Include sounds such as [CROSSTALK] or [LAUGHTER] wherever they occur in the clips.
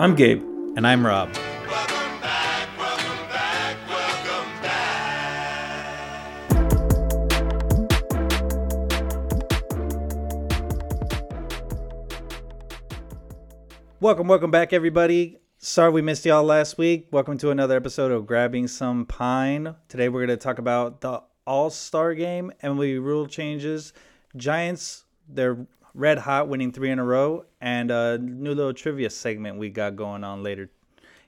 I'm Gabe. And I'm Rob. Welcome, back, welcome back, welcome back. Welcome, welcome back, everybody. Sorry we missed y'all last week. Welcome to another episode of Grabbing Some Pine. Today we're going to talk about the All Star game, and we rule changes, Giants, they're red hot, winning three in a row, and a new little trivia segment we got going on later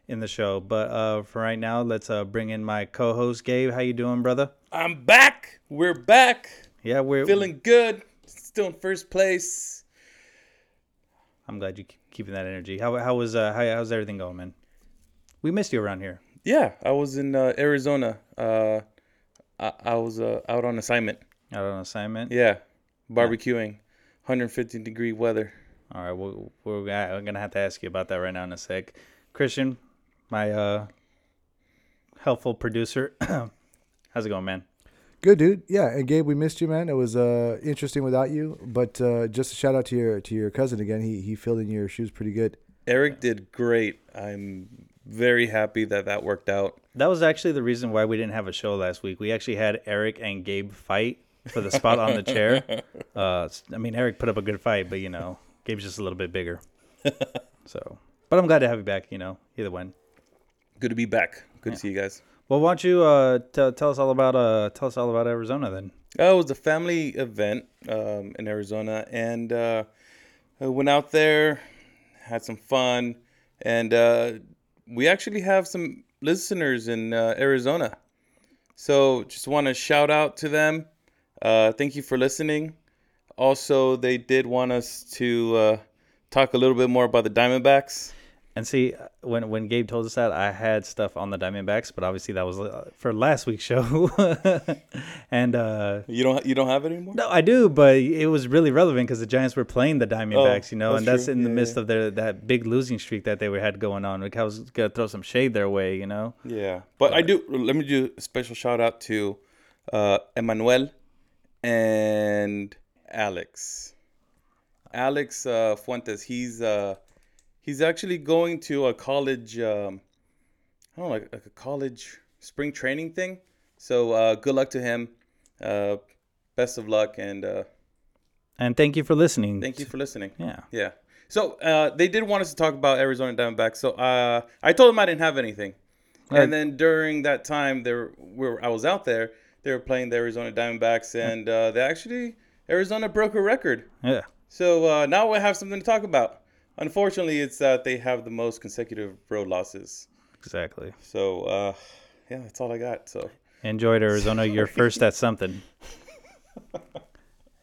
in the show. But uh, for right now, let's uh, bring in my co-host Gabe. How you doing, brother? I'm back. We're back. Yeah, we're Feeling good. Still in first place. I'm glad you keep keeping that energy. How how was uh how, how's everything going, man? We missed you around here. Yeah, I was in uh, Arizona. Uh, I, I was uh, out on assignment. Out on assignment. Yeah, barbecuing, 150 degree weather. All right, we're, we're gonna- I'm gonna have to ask you about that right now in a sec. Christian, my uh helpful producer, [CLEARS THROAT] how's it going, man? Good dude. Yeah, and Gabe, we missed you, man. It was uh interesting without you, but uh just a shout out to your to your cousin again. He he filled in your shoes pretty good. Eric did great. I'm very happy that that worked out. That was actually the reason why we didn't have a show last week. We actually had Eric and Gabe fight for the spot on the chair. [LAUGHS] Uh, I mean, Eric put up a good fight, but you know, Gabe's just a little bit bigger. [LAUGHS] So, but I'm glad to have you back. You know, either one. Good to be back. Good to see you guys. Well, why don't you uh, tell tell us all about uh, tell us all about Arizona then? Oh, it was a family event um, in Arizona, and uh, I went out there, had some fun, and uh, we actually have some listeners in uh, Arizona. So just want to shout out to them. Uh, thank you for listening. Also, they did want us to uh, talk a little bit more about the Diamondbacks. And see, when when Gabe told us that, I had stuff on the Diamondbacks, but obviously that was uh, for last week's show. [LAUGHS] and uh, You don't you don't have it anymore? no, I do, but it was really relevant because the Giants were playing the Diamondbacks, you know, Oh, that's and that's true. in the midst yeah. of their that big losing streak that they were had going on. Like I was gonna throw some shade their way, you know. Yeah, but I do. Let me do a special shout out to uh, Emmanuel and Alex. Alex uh, Fuentes. He's uh, he's actually going to a college. Um, I don't know, like, like a college spring training thing. So uh, good luck to him. Uh, best of luck, and uh, And thank you for listening. thank you for listening. Yeah. Yeah. So uh, they did want us to talk about Arizona Diamondbacks. So uh, I told them I didn't have anything. And then during that time, there where I was out there, they were playing the Arizona Diamondbacks, and uh, they actually Arizona broke a record. Yeah. So uh, now we have something to talk about. Unfortunately, it's that they have the most consecutive road losses. Exactly. So uh, yeah, that's all I got. So Enjoyed Arizona. You're first at something. [LAUGHS]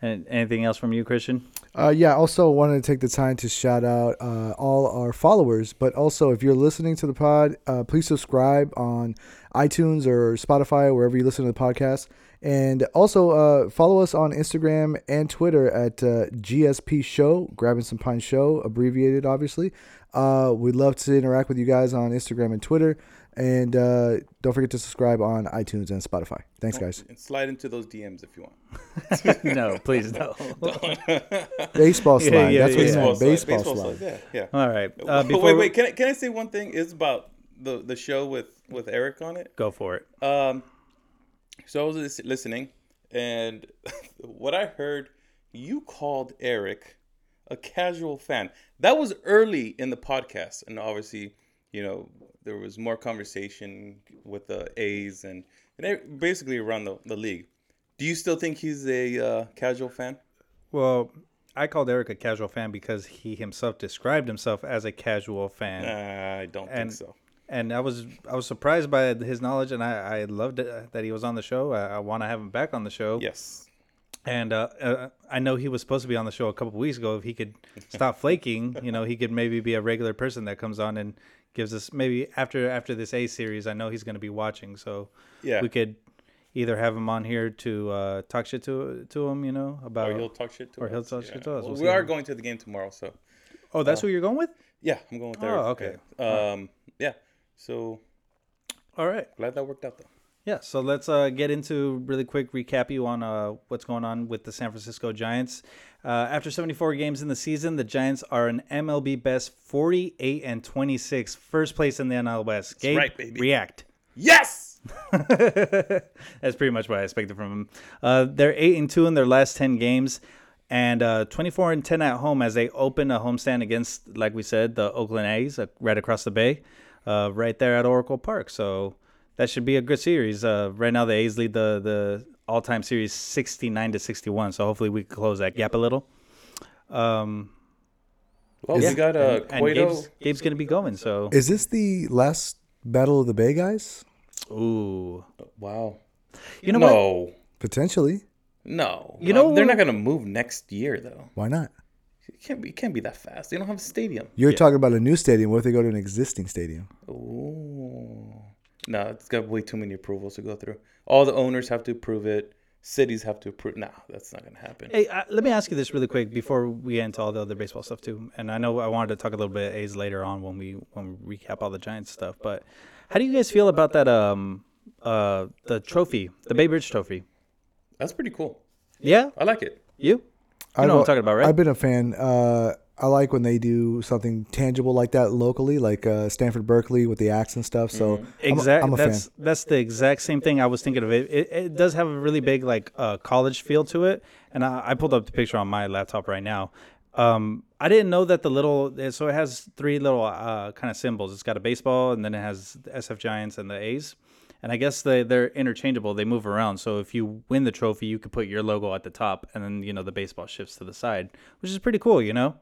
And anything else from you, Christian? Uh, yeah, also wanted to take the time to shout out uh, all our followers, but also if you're listening to the pod, uh, please subscribe on iTunes or Spotify wherever you listen to the podcast. And also uh, follow us on Instagram and Twitter at uh, GSP Show, Grabbing Some Pine Show, abbreviated, obviously. Uh, we'd love to interact with you guys on Instagram and Twitter. And uh, don't forget to subscribe on iTunes and Spotify. Thanks, guys. and slide into those DMs if you want. [LAUGHS] no, please no. [LAUGHS] [LAUGHS] Baseball slide. Yeah, yeah, That's what he yeah. meant. slide, Baseball, slide. Yeah, yeah. All right. Uh, before wait, wait. Can I can I say one thing? It's about the the show with with Eric on it. go for it. Um, so I was listening, and what I heard, you called Eric a casual fan. That was early in the podcast, and obviously, you know, there was more conversation with the A's and and basically around the, the league. Do you still think he's a uh, casual fan? Well, I called Eric a casual fan because he himself described himself as a casual fan. Uh, I don't And- think so. and I was I was surprised by his knowledge, and I, I loved it that he was on the show. I, I want to have him back on the show. Yes. And uh, uh, I know he was supposed to be on the show a couple weeks ago. If he could stop flaking, you know, he could maybe be a regular person that comes on and gives us maybe after after this A series. I know he's going to be watching, so Yeah. we could either have him on here to uh, talk shit to to him, you know, about. or he'll talk shit to or us. he'll talk shit to us. Well, We'll we are going to the game tomorrow, so oh, that's who you're going with. yeah, I'm going with Oh, okay. Yeah. Um, yeah. So All right. glad that worked out though. Yeah, so let's uh, get into really quick recap you on uh, what's going on with the San Francisco Giants. Uh, after 74 games in the season, the Giants are an MLB best 48 and 26, first place in the NL West. Gabe, right, baby. React. Yes. [LAUGHS] That's pretty much what I expected from them. Uh, they're eight and two in their last 10 games, and uh, 24 and 10 at home as they open a homestand against, like we said, the Oakland A's uh, right across the bay, uh, right there at Oracle Park. So that should be a good series. Uh, right now, the A's lead the the all time series 69 to 61. So hopefully we can close that gap a little. Um, Well, yeah. we got uh, and, and Gabe's, Gabe's gonna be going. So Is this the last Battle of the Bay, guys? ooh, Wow. you know what? no. Potentially. No. You know Uh, they're not gonna move next year though. Why not? It can't be. It can't be that fast. They don't have a stadium. You're Yeah. talking about a new stadium. What if they go to an existing stadium? Ooh. No, it's got way too many approvals to go through. All the owners have to approve it. Cities have to approve. Nah, that's not gonna happen. Hey, uh, let me ask you this really quick before we get into all the other baseball stuff too. And I know I wanted to talk a little bit A's later on when we when we recap all the Giants stuff. But how do you guys feel about that? Um, uh, the trophy, the Bay Bridge Trophy. That's pretty cool. Yeah, I like it. you. You I've know what I'm talking about, right? I've been a fan. Uh, I like when they do something tangible like that locally, like uh, Stanford Berkeley with the acts and stuff. So I'm Exactly. I'm a, that's fan. that's the exact same thing I was thinking of. It it, it does have a really big like uh, college feel to it, and I, I pulled up the picture on my laptop right now. Um, I didn't know that the little so it has three little uh, kind of symbols. It's got a baseball, and then it has the SF Giants and the A's. And I guess they they're interchangeable. They move around. So if you win the trophy, you could put your logo at the top, and then you know the baseball shifts to the side, which is pretty cool. You know.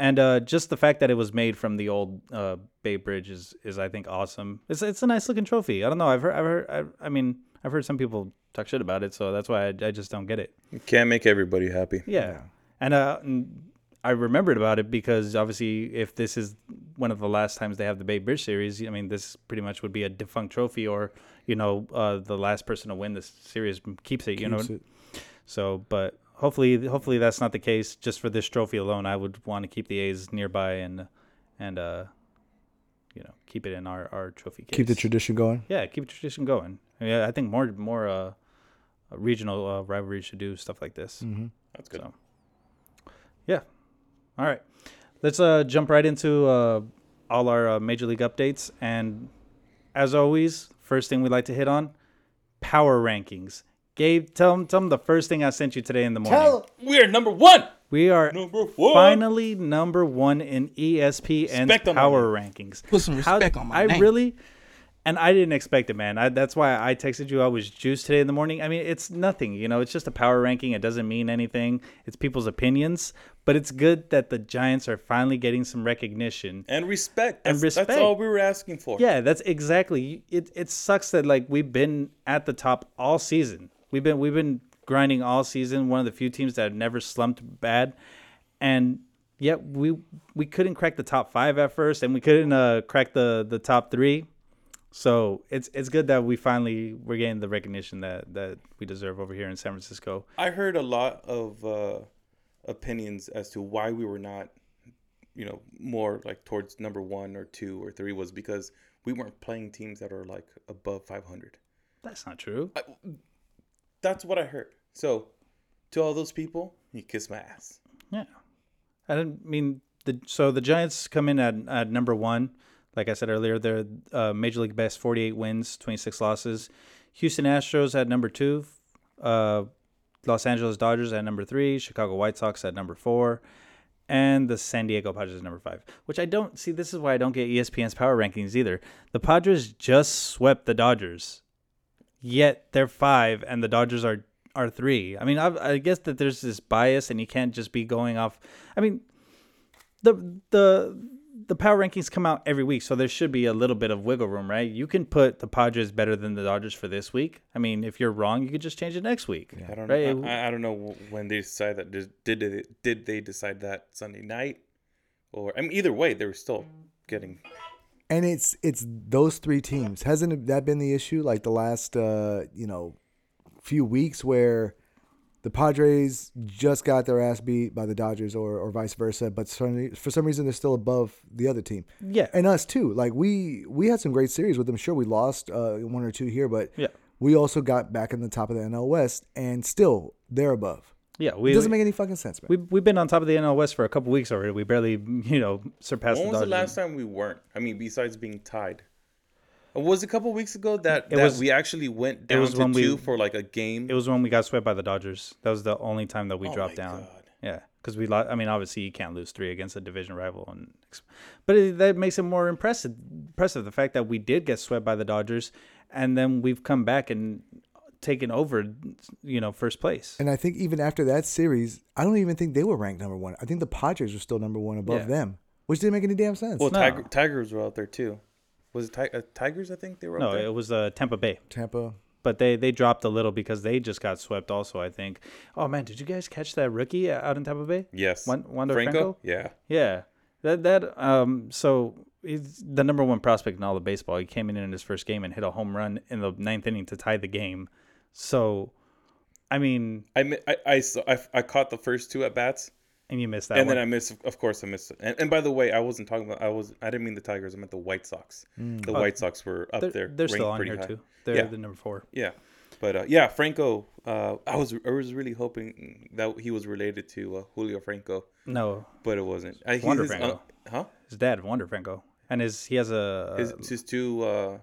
And uh, just the fact that it was made from the old uh, Bay Bridge is, is I think awesome. It's it's a nice looking trophy. I don't know. I've heard I've heard I, I mean I've heard some people talk shit about it, so that's why I, I just don't get it. You can't make everybody happy. Yeah, and uh, I remembered about it because obviously if this is one of the last times they have the Bay Bridge series, I mean this pretty much would be a defunct trophy, or you know uh, the last person to win this series keeps it. You know, Keeps it. so, but hopefully, hopefully that's not the case. Just for this trophy alone, I would want to keep the A's nearby and and uh, you know, keep it in our our trophy case. Keep the tradition going. Yeah, keep the tradition going. Yeah, I think more more uh, regional uh, rivalries should do stuff like this. hmm That's good. So, yeah. All right. Let's uh, jump right into uh, all our uh, major league updates. And as always, first thing we like to hit on power rankings. Gabe, tell them, tell them the first thing I sent you today in the morning. Tell We are number one. we are Number one. finally number one in E ESPN's Respect power rankings. Put some How- respect on my I name. really, and I didn't expect it, man. I, that's why I texted you. I was juiced today in the morning. I mean, it's nothing, you know. It's just a power ranking. It doesn't mean anything. It's people's opinions, but it's good that the Giants are finally getting some recognition. And respect. And respect. That's all we were asking for. Yeah, that's exactly. It it sucks that like we've been at the top all season. We've been we've been grinding all season. One of the few teams that have never slumped bad, and yet we we couldn't crack the top five at first, and we couldn't uh, crack the the top three. So it's it's good that we finally we're getting the recognition that that we deserve over here in San Francisco. I heard a lot of uh, opinions as to why we were not, you know, more like towards number one or two or three was because we weren't playing teams that are like above 500. That's not true. That's what I heard. So, to all those people, you kiss my ass. Yeah, I didn't mean the. So the Giants come in at, at number one. Like I said earlier, they're uh, Major League best, forty-eight wins, twenty-six losses. Houston Astros at number two. Uh, Los Angeles Dodgers at number three. Chicago White Sox at number four. And the San Diego Padres number five, which I don't see. This is why I don't get ESPN's power rankings either. The Padres just swept the Dodgers, yet they're five, and the Dodgers are are three. I mean, I, I guess that there's this bias, and you can't just be going off. I mean, the the the power rankings come out every week, so there should be a little bit of wiggle room, right? You can put the Padres better than the Dodgers for this week. I mean, if you're wrong, you could just change it next week. I don't Right. know. I, I don't know when they decide that. Did, did they, did they decide that Sunday night, or I mean, either way, they were still getting. And it's it's those three teams. Hasn't that been the issue? Like the last uh, you know few weeks where the Padres just got their ass beat by the Dodgers or, or vice versa, but for some reason they're still above the other team. Yeah. And us too. Like we we had some great series with them. Sure, we lost uh, one or two here, but Yeah. we also got back in the top of the NL West, and still they're above. Yeah, It we doesn't make any fucking sense, man. we we've been on top of the NL West for a couple weeks already. We barely, [LAUGHS] you know, surpassed When the was the last time we weren't? I mean, besides being tied. Uh, Was a couple weeks ago that, It that was- we actually went down was to when we- two for like a game? It was when we got swept by the Dodgers. That was the only time that we Oh dropped my down. God. Yeah, because we lost. I mean, obviously you can't lose three against a division rival, and but it, that makes it more impressive. Impressive the fact that we did get swept by the Dodgers, and then we've come back and taken over, you know, first place. And I think even after that series, I don't even think they were ranked number one. I think the Padres were still number one above Yeah. them, which didn't make any damn sense. well, No. Tiger, Tigers were out there too. Was it Ti- uh, Tigers? I think they were. no, out there? it was uh, Tampa Bay, Tampa. but they they dropped a little because they just got swept. Also, I think. Oh man, did you guys catch that rookie out in Tampa Bay? yes. Wan- Wander Franco? Franco? Yeah. Yeah, that that um. So he's the number one prospect in all of baseball. He came in in his first game and hit a home run in the ninth inning to tie the game. So, I mean, I, I, I, saw, I, I caught the first two at bats, and you missed that and one. then I missed. Of course, I missed. And, and by the way, I wasn't talking about. I was. I didn't mean the Tigers. I meant the White Sox. The Oh, White Sox were up they're there. they're still on here high. too. They're Yeah. the number four. Yeah, but uh, yeah, Franco. Uh, I was I was really hoping that he was related to uh, Julio Franco, No, but it wasn't. I, he- Wander his, Franco. uh, huh? his dad, Wander Franco, and his he has a His, his two uh,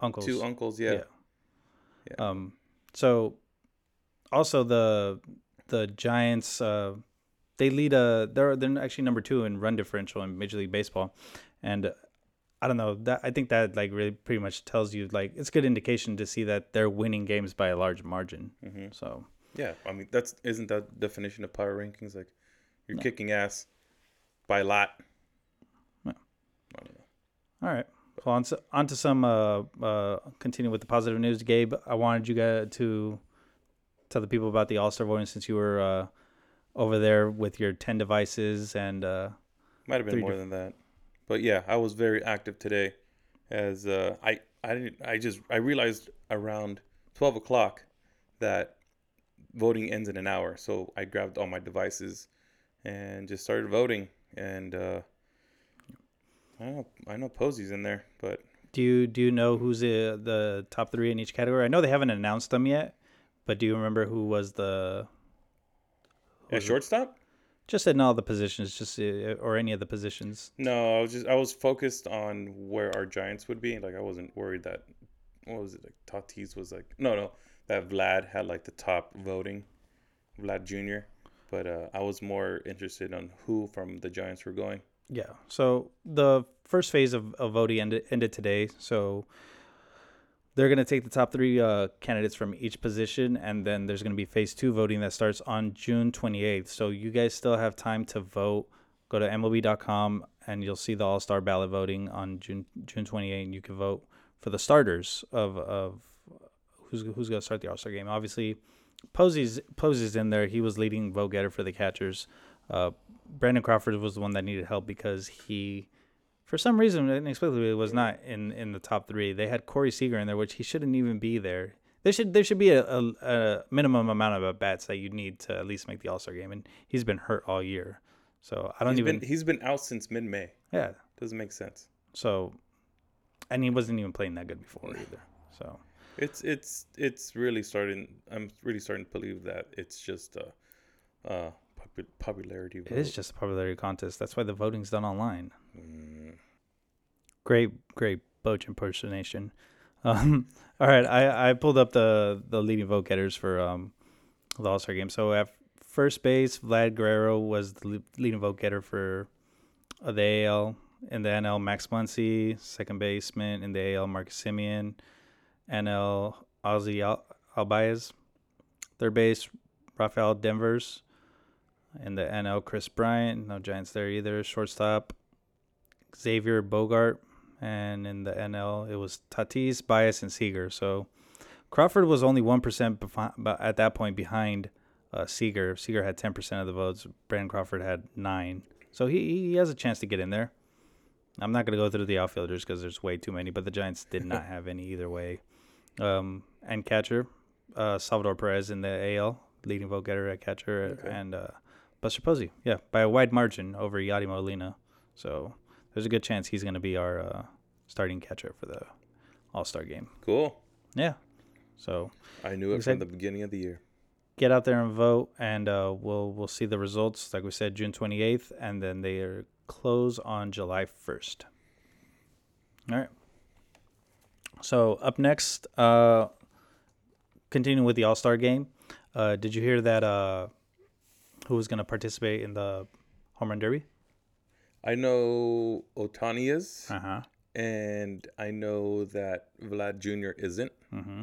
uncles. two uncles. Yeah. Yeah. Um. So, also the the Giants. Uh, they lead a. They're they're actually number two in run differential in Major League Baseball, and uh, I don't know that I think that like really pretty much tells you like it's good indication to see that they're winning games by a large margin. hmm So Yeah. I mean, that's isn't that definition of power rankings? Like, you're kicking ass by a lot. No. I don't know. all right. Well, on, to- on to some uh uh continue with the positive news, Gabe. I wanted you guys to tell the people about the All Star voting since you were uh over there with your ten devices and uh Might have been more diff- than that, but yeah, I was very active today. As uh, I I didn't I just I realized around twelve o'clock that voting ends in an hour, so I grabbed all my devices and just started voting. And uh, I know I know Posey's in there, but Do you do you know who's the the top three in each category? I know they haven't announced them yet, but do you remember who was the at shortstop. just in all the positions, just uh, or any of the positions? No, I was just I was focused on where our Giants would be. Like I wasn't worried that what was it like Tatis was like no no that Vlad had like the top voting, Vlad Jr. But uh, I was more interested on who from the Giants were going. Yeah. So the first phase of, of voting ended, ended today. So they're going to take the top three uh, candidates from each position, and then there's going to be phase two voting that starts on June 28th. So you guys still have time to vote. Go to MLB.com and you'll see the All Star ballot voting on June June 28th. And you can vote for the starters of of who's who's going to start the All Star game. Obviously, Posey's Posey's in there. He was leading vote getter for the catchers. Uh, Brandon Crawford was the one that needed help because he, for some reason, inexplicably, was not in, in the top three. They had Corey Seager in there, which he shouldn't even be there. There should there should be a, a, a minimum amount of at bats that you need to at least make the All Star game, and he's been hurt all year. So I don't He's even been he's been out since mid May. yeah. Doesn't make sense. So, and he wasn't even playing that good before either. So It's it's it's really starting. I'm really starting to believe that it's just a, uh popu- popularity. it is just a popularity contest. That's why the voting's done online. Mm, Great, great Boch impersonation. [LAUGHS] Um, all right, I, I pulled up the the leading vote getters for um, the All Star game. So at first base, Vlad Guerrero was the leading vote getter for uh, the AL. and the NL, Max Muncy. Second baseman in the AL, Marcus Semien. NL, Ozzy Al-. Third base, Rafael Devers. In the NL, Kris Bryant. No Giants there either. Shortstop, Xavier Bogart, and in the NL it was Tatis, Bias, and Seager. So Crawford was only one percent at that point behind uh, Seager. Seager had ten percent of the votes. Brandon Crawford had nine. So he he has a chance to get in there. I'm not going to go through the outfielders because there's way too many, but the Giants did not [LAUGHS] have any either way. Um, and catcher, uh, Salvador Perez in the AL, leading vote getter at catcher, Okay. and uh, Buster Posey, yeah, by a wide margin over Yadi Molina. So there's a good chance he's going to be our uh, starting catcher for the All Star game. cool. Yeah. So I knew it from the beginning of the year. get out there and vote, and uh, we'll we'll see the results. Like we said, June twenty eighth, and then they are close on July first. All right. So up next, uh, continuing with the All Star game. Uh, did you hear that? Uh, who was going to participate in the home run derby? I know Ohtani is, Uh huh. and I know that Vlad Jr. isn't. Mm-hmm.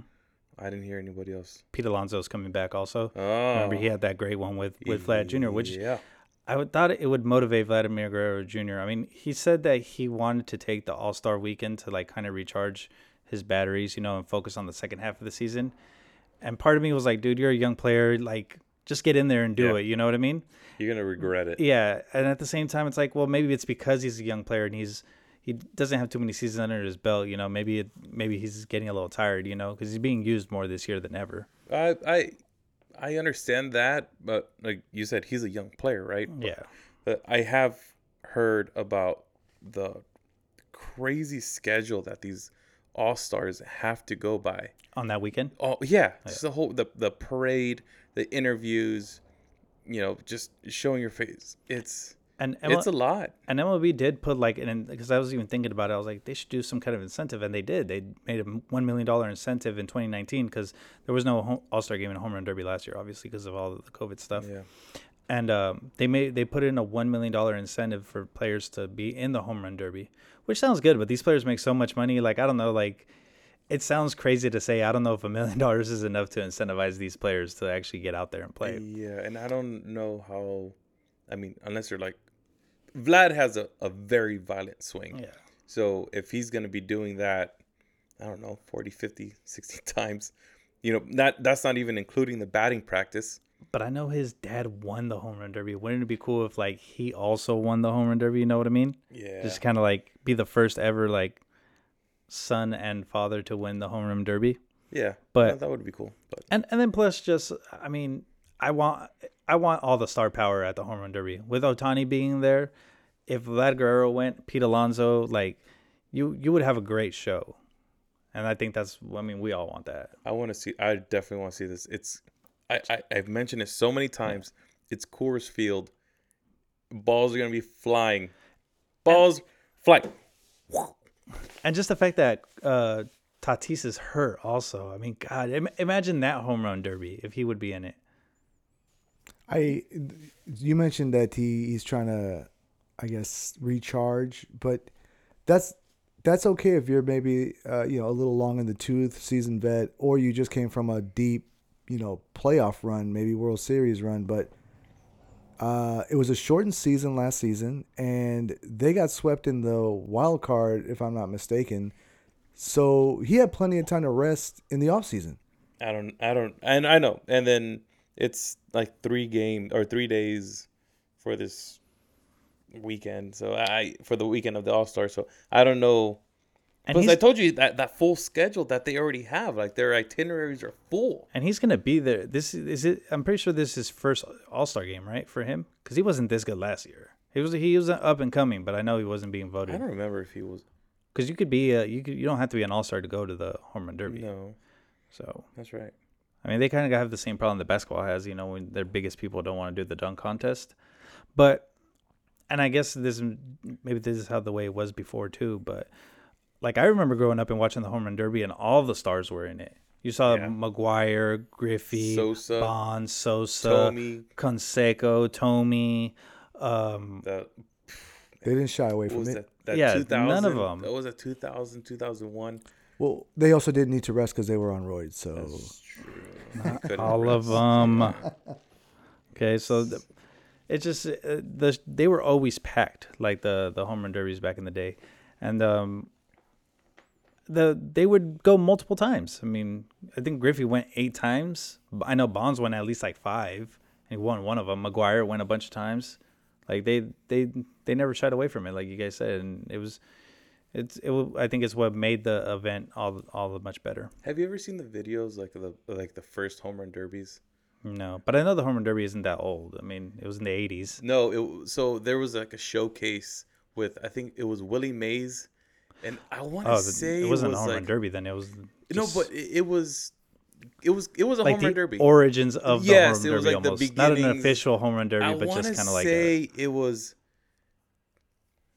I didn't hear anybody else. Pete Alonso's coming back also. Oh, Remember, he had that great one with with Vlad Jr., which yeah, I would thought it would motivate Vladimir Guerrero Jr. I mean, he said that he wanted to take the All Star weekend to like kind of recharge his batteries, you know, and focus on the second half of the season. And part of me was like, dude, you're a young player, like just get in there and do Yeah. it. You know what I mean? you're gonna regret it. Yeah. And at the same time, it's like, well, maybe it's because he's a young player and he's he doesn't have too many seasons under his belt. You know, maybe it, maybe he's getting a little tired. You know, because he's being used more this year than ever. I I I understand that, but like you said, he's a young player, right? Yeah. But I have heard about the crazy schedule that these all stars have to go by. On that weekend. Oh yeah, just the whole the the parade, the interviews, you know, just showing your face. It's And it's a lot. And MLB did put like an because I was even thinking about it. I was like, they should do some kind of incentive, and they did. They made a one million dollar incentive in 2019 because there was no All Star game and home run derby last year, obviously because of all the COVID stuff. Yeah. And um, they made they put in a one million dollar incentive for players to be in the home run derby, which sounds good. But these players make so much money. Like I don't know, like it sounds crazy to say. I don't know if a million [LAUGHS] dollars is enough to incentivize these players to actually get out there and play. Yeah, and I don't know how. I mean, unless you're like, Vlad has a, a very violent swing. Yeah. So if he's going to be doing that, I don't know, 40, 50, 60 [LAUGHS] times, you know, not that's not even including the batting practice. But I know his dad won the home run derby. Wouldn't it be cool if like he also won the home run derby? You know what I mean? Yeah. Just kind of like be the first ever like son and father to win the home run derby. yeah. but- that, would be cool. But And and then plus just I mean I want I want all the star power at the home run derby with Ohtani being there. If Vlad Guerrero went, Pete Alonso, like you you would have a great show, and I think that's I mean we all want that. I want to see. I definitely want to see this. It's. I, I I've mentioned it so many times. It's Coors Field. Balls are gonna be flying. Balls flying. And just the fact that uh, Tatis is hurt also. I mean, God, Im- imagine that home run derby if he would be in it. I you mentioned that he, he's trying to I guess recharge, but that's that's okay if you're maybe uh, you know a little long in the tooth, seasoned vet, or you just came from a deep you know playoff run, maybe World Series run, but uh, it was a shortened season last season, and they got swept in the wild card, if I'm not mistaken. So he had plenty of time to rest in the offseason. I don't. I don't. And I know. And then it's like three game or three days for this weekend. So I for the weekend of the All Star. So I don't know. And Plus, I told you that that full schedule that they already have. Like their itineraries are full. and he's gonna be there. This is, it. I'm pretty sure this is his first All Star game, right, for him, because he wasn't this good last year. He was he was up and coming, but I know he wasn't being voted. I don't remember if he was. because you could be a, you could you don't have to be an All Star to go to the home run derby. No, So that's right. I mean, they kind of have the same problem that basketball has, you know, when their biggest people don't want to do the dunk contest. But, and I guess this maybe this is how the way it was before too. But like I remember growing up and watching the home run derby, and all the stars were in it. You saw Yeah. McGwire, Griffey, Sosa, Bonds, Sosa, Tommy, Canseco, Tommy. Um, the They didn't shy away from was it. that? that Yeah, 2000, none of 'em. That was a 2000, 2001. Well, they also didn't need to rest because they were on roids. So That's true. All of them. okay, so the, it just uh, the they were always packed, like the the home run derbies back in the day, and um, the they would go multiple times. I mean, I think Griffey went eight times. I know Bonds went at least like five, and he won one of them. McGwire went a bunch of times. Like they they they never shied away from it, like you guys said, and it was. It's it. I think it's what made the event all all the much better. Have you ever seen the videos like the like the first home run derbies? No, but I know the home run derby isn't that old. I mean, it was in the '80s. No, it so there was like a showcase with I think it was Willie Mays, and I want to Oh, say it wasn't was a home like run derby then. It was no, but it, it was it was it was a like home run derby. origins of the Yes, home it was derby like the almost. Not an official home run derby, I but just kind of like a, say it was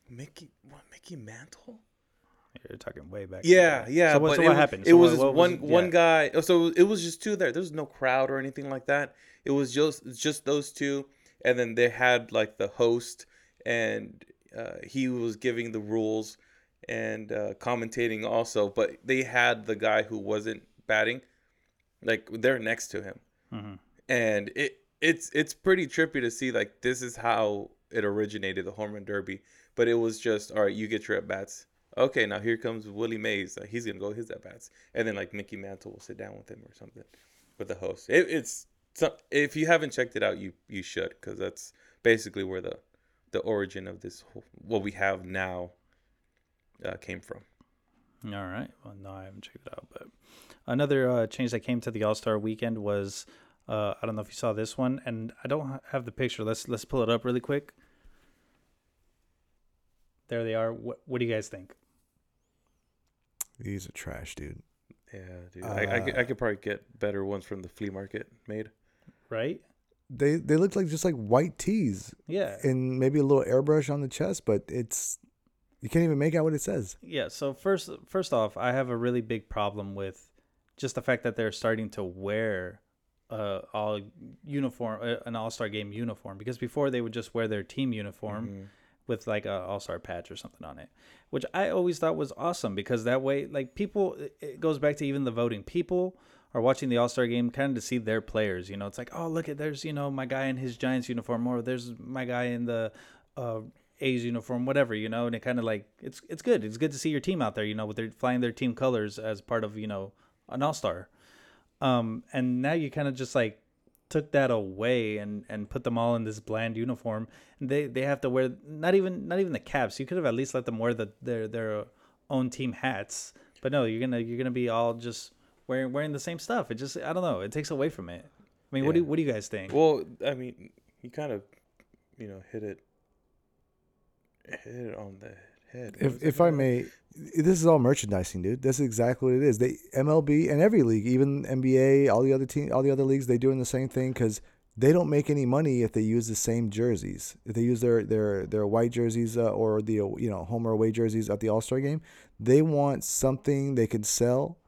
Mickey what Mickey Mantle. you're talking way back. Yeah, there. yeah. So, what, so what wa- happened? It was what- one one yeah. guy. oh, So it was just two there. There was no crowd or anything like that. It was just just those two, and then they had like the host, and uh, he was giving the rules and uh, commentating also. But they had the guy who wasn't batting, like they're next to him, Mhm. and it it's it's pretty trippy to see like this is how it originated the home run derby. But it was just all right. You get your at bats. Okay, now here comes Willie Mays. Uh, he's gonna go his at bats, and then like Mickey Mantle will sit down with him or something with the host. It, it's so, if you haven't checked it out, you you should because that's basically where the the origin of this whole, what we have now uh, came from. All right. Well, no, I haven't checked it out. But another uh, change that came to the All Star Weekend was uh, I don't know if you saw this one, and I don't have the picture. Let's let's pull it up really quick. There they are. What, what do you guys think? These are trash, dude. Yeah, dude. I, I, could- I could probably get better ones from the flea market made. Right? They they look like just like white tees Yeah. and maybe a little airbrush on the chest, but it's you can't even make out what it says. Yeah. So first, first off, I have a really big problem with just the fact that they're starting to wear uh, all uniform, uh, an All Star game uniform, because before they would just wear their team uniform. Mm-hmm. with like a All Star patch or something on it, which I always thought was awesome because that way, like people, it- goes back to even the voting. People are watching the All Star game kind of to see their players. You know, it's like, oh look at there's you know my guy in his Giants uniform, or there's my guy in the uh, A's uniform, whatever. You know, and it kind of like it's it's good. It's good to see your team out there. You know, with their flying their team colors as part of you know an All Star. Um, and now you kind of just like took that away and and put them all in this bland uniform and they they have to wear not even not even the caps you could have at least let them wear the their their own team hats but no you're gonna you're gonna be all just wearing wearing the same stuff it just i don't know it takes away from it i mean what do what do you guys think Well, I mean, you kind of, you know, hit it, hit it on the head. What If if I may, this is all merchandising, dude. That's exactly what it is. They MLB and every league, even NBA, all the other team, all the other leagues, they doing the same thing because they don't make any money if they use the same jerseys. If they use their their their white jerseys uh, or the you know home or away jerseys at the All Star game, they want something they can sell,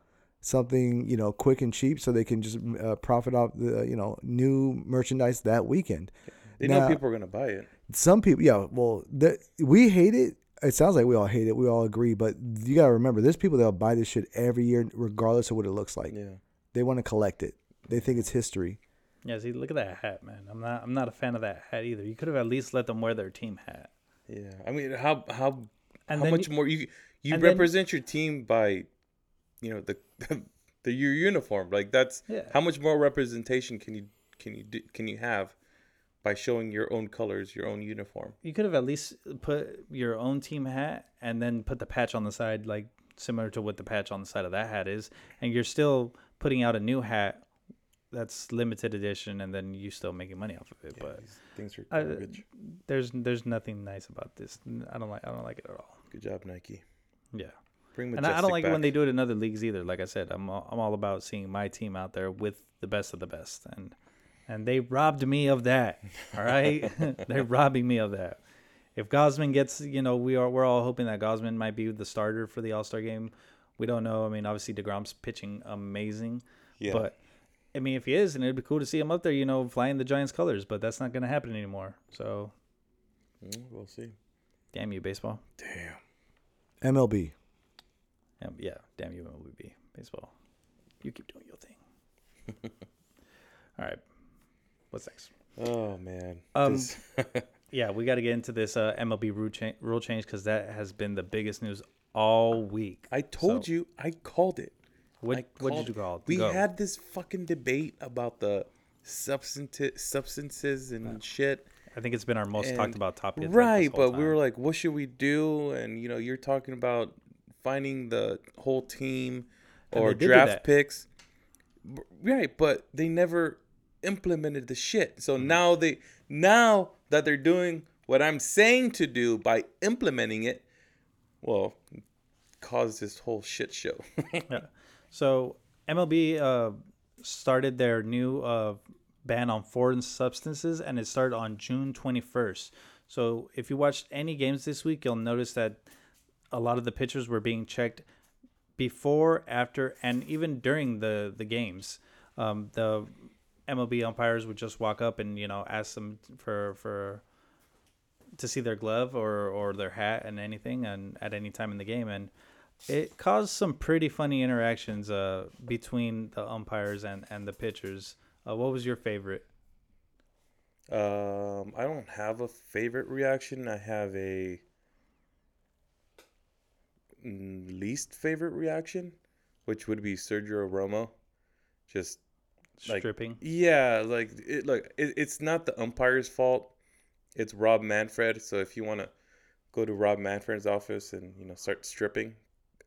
something you know quick and cheap, so they can just uh, profit off the you know new merchandise that weekend. They know people are gonna buy it. Some people yeah well the, we hate it it sounds like we all hate it we all agree but you gotta remember there's people that'll buy this shit every year regardless of what it looks like Yeah. they want to collect it they think it's history yeah see look at that hat man i'm not i'm not a fan of that hat either you could have at least let them wear their team hat Yeah. I mean, how how and how much you- more you you and then- represent your team by, you know, the [LAUGHS] the your uniform. Like that's Yeah. how much more representation can you can you do, can you have by showing your own colors, your own uniform. you could have at least put your own team hat and then put the patch on the side like similar to what the patch on the side of that hat is and you're still putting out a new hat that's limited edition and then you're still making money off of it Yeah, but things are I- garbage. there's there's nothing nice about this i don't like i don't like it at all Good job, Nike. yeah Bring and I, I don't like it when they do it in other leagues either like i said i'm all, i'm all about seeing my team out there with the best of the best and and they robbed me of that all right [LAUGHS] [LAUGHS] they're robbing me of that if Gausman gets, you know, we are we're all hoping that Gausman might be the starter for the All Star game. We don't know. I mean, obviously deGrom's pitching amazing, Yeah. but I mean, if he is, and it'd be cool to see him up there, you know, flying the Giants' colors. But that's not going to happen anymore. So, Mm, we'll see. damn you, baseball. Damn. mlb Um, yeah, damn you, MLB baseball. You keep doing your thing. [LAUGHS] all right, what's next? Oh man. Um, This- [LAUGHS] Yeah, we got to get into this uh, MLB rule, cha- rule change because that has been the biggest news all week. I told So- you. I called it. What I what called did you call it? We Go. had this fucking debate about the substantive substances and shit. I think it's been our most talked about topic. Right, but we were like, what should we do? And you know, you're talking about finding the whole team or they did do draft picks. Right, but they never implemented the shit. So Mm-hmm. now they now that they're doing what I'm saying to do by implementing it, well, caused this whole shit show. [LAUGHS] yeah. So MLB uh, started their new uh, ban on foreign substances, and it started on June 21st. So if you watched any games this week, you'll notice that a lot of the pitchers were being checked before, after, and even during the the games. Um, the MLB umpires would just walk up and you know ask them for for to see their glove or or their hat and anything and at any time in the game and it caused some pretty funny interactions uh, between the umpires and and the pitchers. Uh, what was your favorite? Um, I don't have a favorite reaction. I have a least favorite reaction, which would be Sergio Romo. Just Like- Stripping. yeah, like it. Look, it, it's not the umpire's fault. It's Rob Manfred. So if you want to go to Rob Manfred's office and you know start stripping,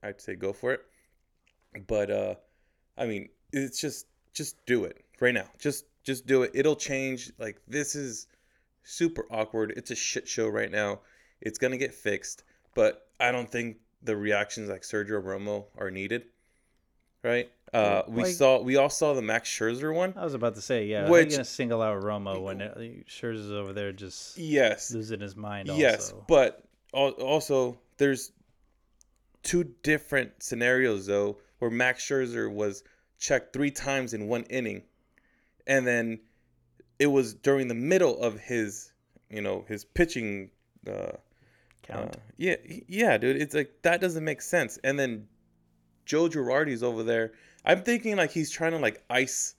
I'd say go for it. But uh, I mean, it's just just do it right now. Just just do it. It'll change. Like this is super awkward. It's a shit show right now. It's gonna get fixed, but I don't think the reactions like Sergio Romo are needed. Right? Uh, we Like- saw we all saw the Max Scherzer one. I was about to say, yeah, Which- Which, gonna single out Romo when it, Scherzer's over there just Yes, losing his mind. yes, but also there's two different scenarios though where Max Scherzer was checked three times in one inning, and then it was during the middle of his, you know, his pitching. Uh, count. uh, yeah, yeah, dude. It's like that doesn't make sense. And then Joe Girardi's over there. I'm thinking like he's trying to like ice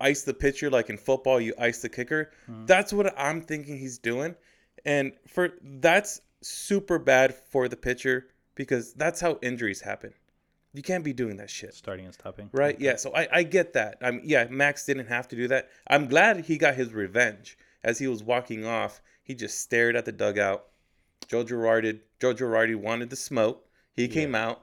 ice the pitcher like in football you ice the kicker. Mm-hmm. That's what I'm thinking he's doing. And for that's super bad for the pitcher because that's how injuries happen. You can't be doing that shit. starting and stopping. Right? Yeah. So I, I get that. I'm yeah, Max didn't have to do that. I'm glad he got his revenge. As he was walking off, he just stared at the dugout. Joe Girardi Joe Girardi wanted the smoke. He came out.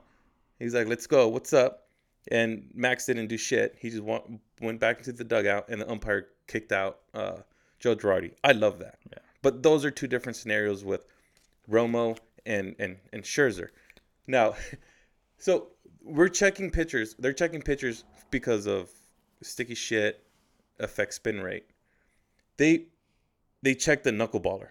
He's like, "Let's go. What's up?" And Max didn't do shit. He just went, went back into the dugout, and the umpire kicked out uh, Joe Girardi. I love that. Yeah. But those are two different scenarios with Romo and and and Scherzer. Now, [LAUGHS] so we're checking pitchers. They're checking pitchers because of sticky shit affects spin rate. They they check the knuckleballer.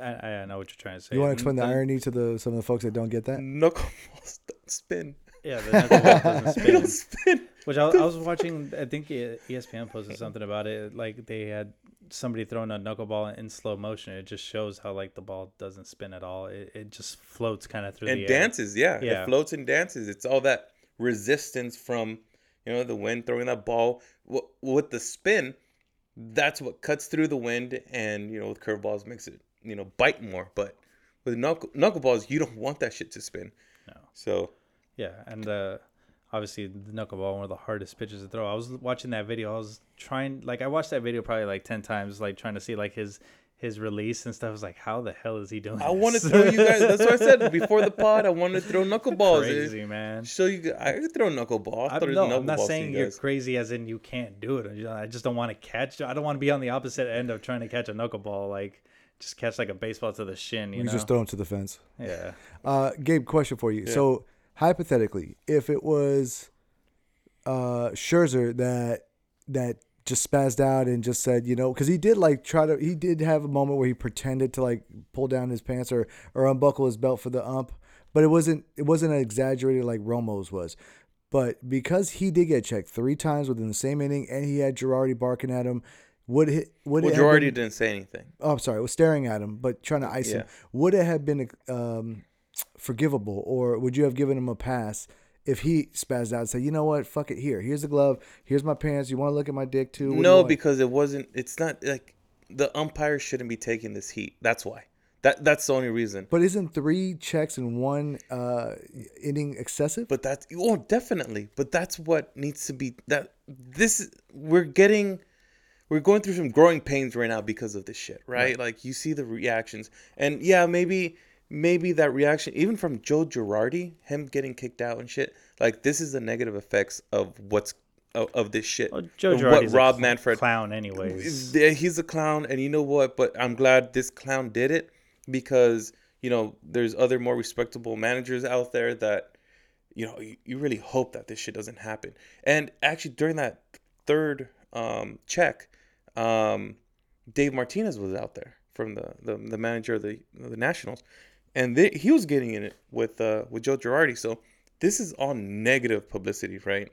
I, I know what you're trying to say. You want to explain the Mm, irony to the some of the folks that don't get that? Knuckleballs don't spin. Yeah, the knuckleball doesn't [LAUGHS] They don't spin. spin. Which I, I was watching. I think ESPN posted something about it. Like they had somebody throwing a knuckleball in slow motion. It just shows how like the ball doesn't spin at all. It, it just floats kind of through And the air. dances, yeah. Yeah. It floats and dances. It's all that resistance from, you know, the wind throwing that ball. Wh- With the spin, that's what cuts through the wind, and you know, with curveballs makes it, you know, bite more. But with knuckle knuckleballs, you don't want that shit to spin. No. So Yeah, and uh, obviously the knuckleball one of the hardest pitches to throw. I was watching that video. I was trying, like, I watched that video probably like ten times, like trying to see like his his release and stuff. I was like, how the hell is he doing? I want to throw you guys. [LAUGHS] That's what I said before the pod. I want to throw knuckleballs. crazy man. Show you. I could throw knuckleball. I, throw no, I'm knuckleballs not saying you you're guys. crazy as in you can't do it. I just don't want to catch. I don't want to be on the opposite end of trying to catch a knuckleball. Like just catch like a baseball to the shin. You You know? just throw him to the fence. yeah. [LAUGHS] Uh, Gabe, question for you. Yeah. So hypothetically, if it was uh, Scherzer that that just spazzed out and just said, you know, because he did like try to, he did have a moment where he pretended to like pull down his pants or or unbuckle his belt for the ump, but it wasn't it wasn't exaggerated like Romo's was. But because he did get checked three times within the same inning, and he had Girardi barking at him, would it would Well, it Girardi been- didn't say anything. oh, I'm sorry, I was staring at him, but trying to ice him. Would it have been um, forgivable, or would you have given him a pass if he spazzed out and said, "You know what? Fuck it. Here, here's the glove. Here's my pants. You want to look at my dick too? What No, because it wasn't. It's not like the umpire shouldn't be taking this heat. That's why. That that's the only reason. But isn't three checks in one uh, inning excessive? But that's oh definitely. But that's what needs to be. That this we're getting. We're going through some growing pains right now because of this shit, right? Like you see the reactions, and yeah, maybe maybe that reaction, even from Joe Girardi, him getting kicked out and shit. Like this is the negative effects of what's of, of this shit. Well, Joe of Girardi's what Rob a cl- Manfred clown, anyways. he's a clown, and you know what? But I'm glad this clown did it because you know there's other more respectable managers out there that you know, you, you really hope that this shit doesn't happen. And actually, during that third um, check, um, Dave Martinez was out there from the the, the manager of the the Nationals, and they, he was getting in it with uh, with Joe Girardi. So this is all negative publicity, right?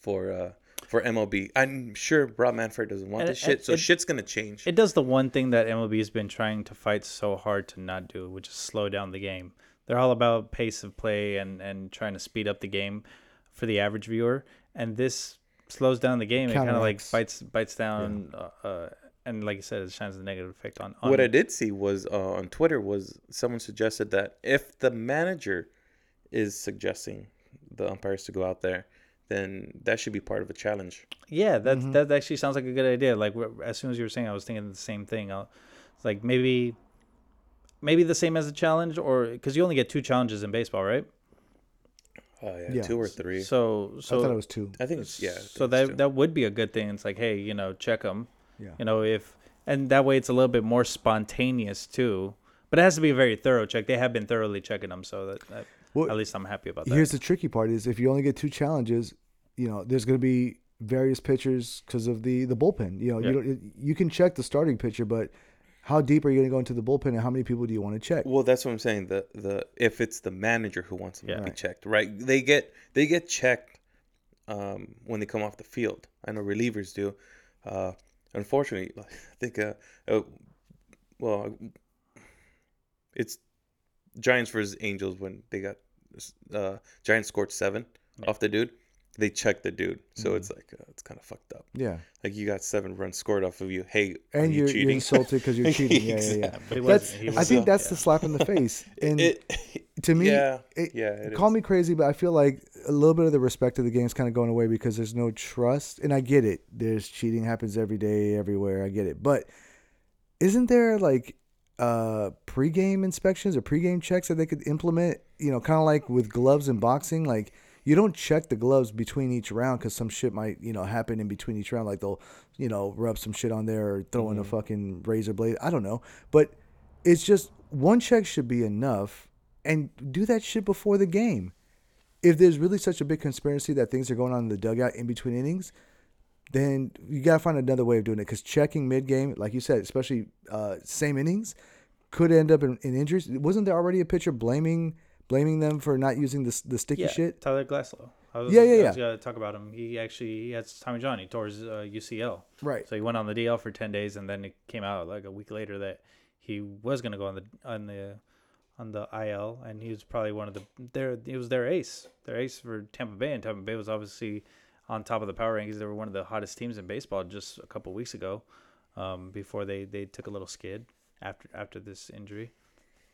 For uh, for MLB, I'm sure Rob Manfred doesn't want And this it- shit, so it- shit's gonna change. It does the one thing that MLB's been trying to fight so hard to not do, which is slow down the game. They're all about pace of play and, and trying to speed up the game for the average viewer, and this slows down the game. It kind of like bites bites down, uh, uh, and like you said, it shines a negative effect on. on what I did see was uh, on Twitter was someone suggested that if the manager is suggesting the umpires to go out there, then that should be part of a challenge. Yeah, that Mm-hmm. that actually sounds like a good idea. Like as soon as you were saying, I was thinking the same thing. I'll, it's like maybe, maybe the same as a challenge, or because you only get two challenges in baseball, right? Oh yeah, Yeah. two or three. So so I thought it was two. I think it's yeah. Think so it's that two. that would be a good thing. It's like, hey, you know, check them. Yeah. You know, if and that way it's a little bit more spontaneous too. But it has to be a very thorough check. They have been thoroughly checking them, so that, that Well, at least I'm happy about that. Here's the tricky part: is if you only get two challenges, you know, there's going to be various pitchers because of the the bullpen. You know, Yeah. you don't, you can check the starting pitcher, but how deep are you going to go into the bullpen, and how many people do you want to check? Well, that's what I'm saying. The the if it's the manager who wants them Yeah. to be checked, right? They get they get checked um, when they come off the field. I know relievers do. Uh, unfortunately, I think uh, uh, well, it's Giants versus Angels when they got uh, Giants scored seven off the dude. They checked the dude, so it's like uh, it's kind of fucked up. Yeah, Like you got seven runs scored off of you. Hey, are and you you're, you're cheating? insulted because you're [LAUGHS] cheating. Yeah, yeah, yeah. But he That's wasn't. I wasn't. think that's Yeah. the slap in the face. [LAUGHS] And it, [LAUGHS] to me, yeah, it, yeah, it call is. me crazy, but I feel like a little bit of the respect of the game is kind of going away because there's no trust. And I get it. There's cheating happens every day, everywhere. I get it. But isn't there like uh pregame inspections or pregame checks that they could implement? You know, kind of like with gloves and boxing, like. You don't check the gloves between each round because some shit might, you know, happen in between each round. Like they'll, you know, rub some shit on there or throw in a fucking razor blade. I don't know, but it's just one check should be enough, and do that shit before the game if there's really such a big conspiracy that things are going on in the dugout in between innings, then you gotta find another way of doing it. Because checking mid game, like you said, especially uh, same innings, could end up in, in injuries. Wasn't there already a pitcher blaming blaming them for not using the the sticky yeah, shit? Tyler Glasnow. I was, Yeah, yeah, I yeah. was gonna talk about him. He actually he had Tommy John. He tore his uh, UCL. Right. So he went on the DL for ten days, and then it came out like a week later that he was gonna go on the on the on the IL, and he was probably one of the their he was their ace, their ace for Tampa Bay, and Tampa Bay was obviously on top of the power rankings. They were one of the hottest teams in baseball just a couple weeks ago, um, before they they took a little skid after after this injury,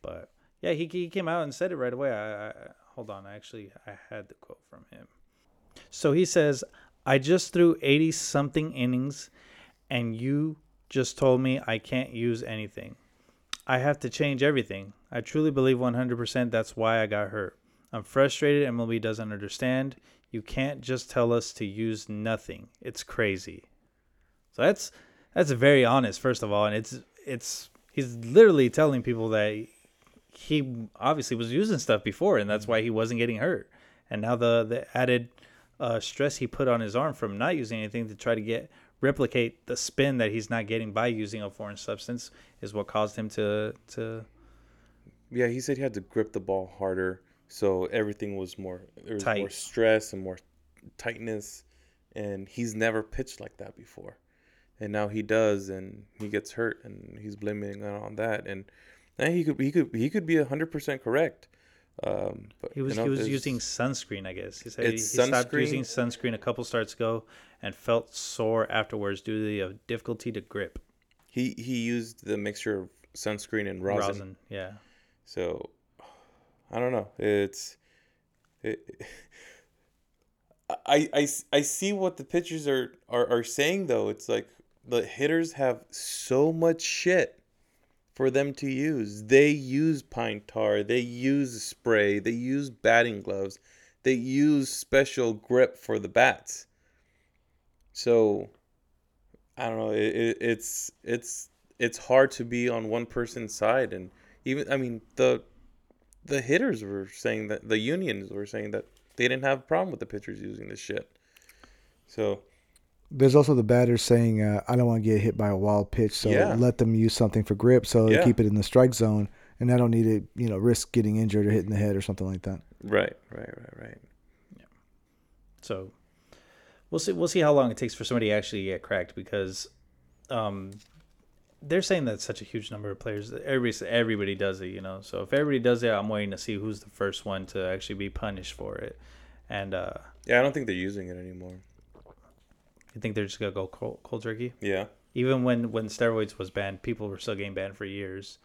but. Yeah, he, he came out and said it right away. I, I hold on, I actually I had the quote from him. So he says, I just threw 80 something innings and you just told me I can't use anything. I have to change everything. I truly believe 100% that's why I got hurt. I'm frustrated. MLB doesn't understand. You can't just tell us to use nothing. It's crazy. So that's that's very honest first of all and it's it's he's literally telling people that he obviously was using stuff before and that's why he wasn't getting hurt. And now the the added uh, stress he put on his arm from not using anything to try to get replicate the spin that he's not getting by using a foreign substance is what caused him to to Yeah, he said he had to grip the ball harder, so everything was more there was more Tight. stress and more tightness, and he's never pitched like that before, and now he does, and he gets hurt, and he's blaming it on that, and, and he could he could he could be hundred percent correct. Um, but he was you know, he was using sunscreen I guess he said he, he stopped using sunscreen a couple starts ago and felt sore afterwards due to the uh, difficulty to grip he he used the mixture of sunscreen and rosin. rosin yeah So I don't know. It's it, I, I, I see what the pitchers are, are, are saying though. It's like the hitters have so much shit for them to use. They use pine tar, they use spray, they use batting gloves, they use special grip for the bats. So I don't know. It, it, it's it's it's hard to be on one person's side, and even I mean the the hitters were saying that the unions were saying that they didn't have a problem with the pitchers using this shit. So There's also the batters saying, uh, "I don't want to get hit by a wild pitch, so Yeah. let them use something for grip, so Yeah. they keep it in the strike zone, and I don't need to, you know, risk getting injured or hitting the head or something like that." right, right, right, right. Yeah. So we'll see. We'll see how long it takes for somebody to actually get cracked because um, they're saying that such a huge number of players. Everybody everybody does it, you know. So if everybody does it, I'm waiting to see who's the first one to actually be punished for it. And uh, Yeah, I don't think they're using it anymore. You think they're just gonna go cold, cold turkey? Yeah. Even when when steroids was banned, people were still getting banned for years.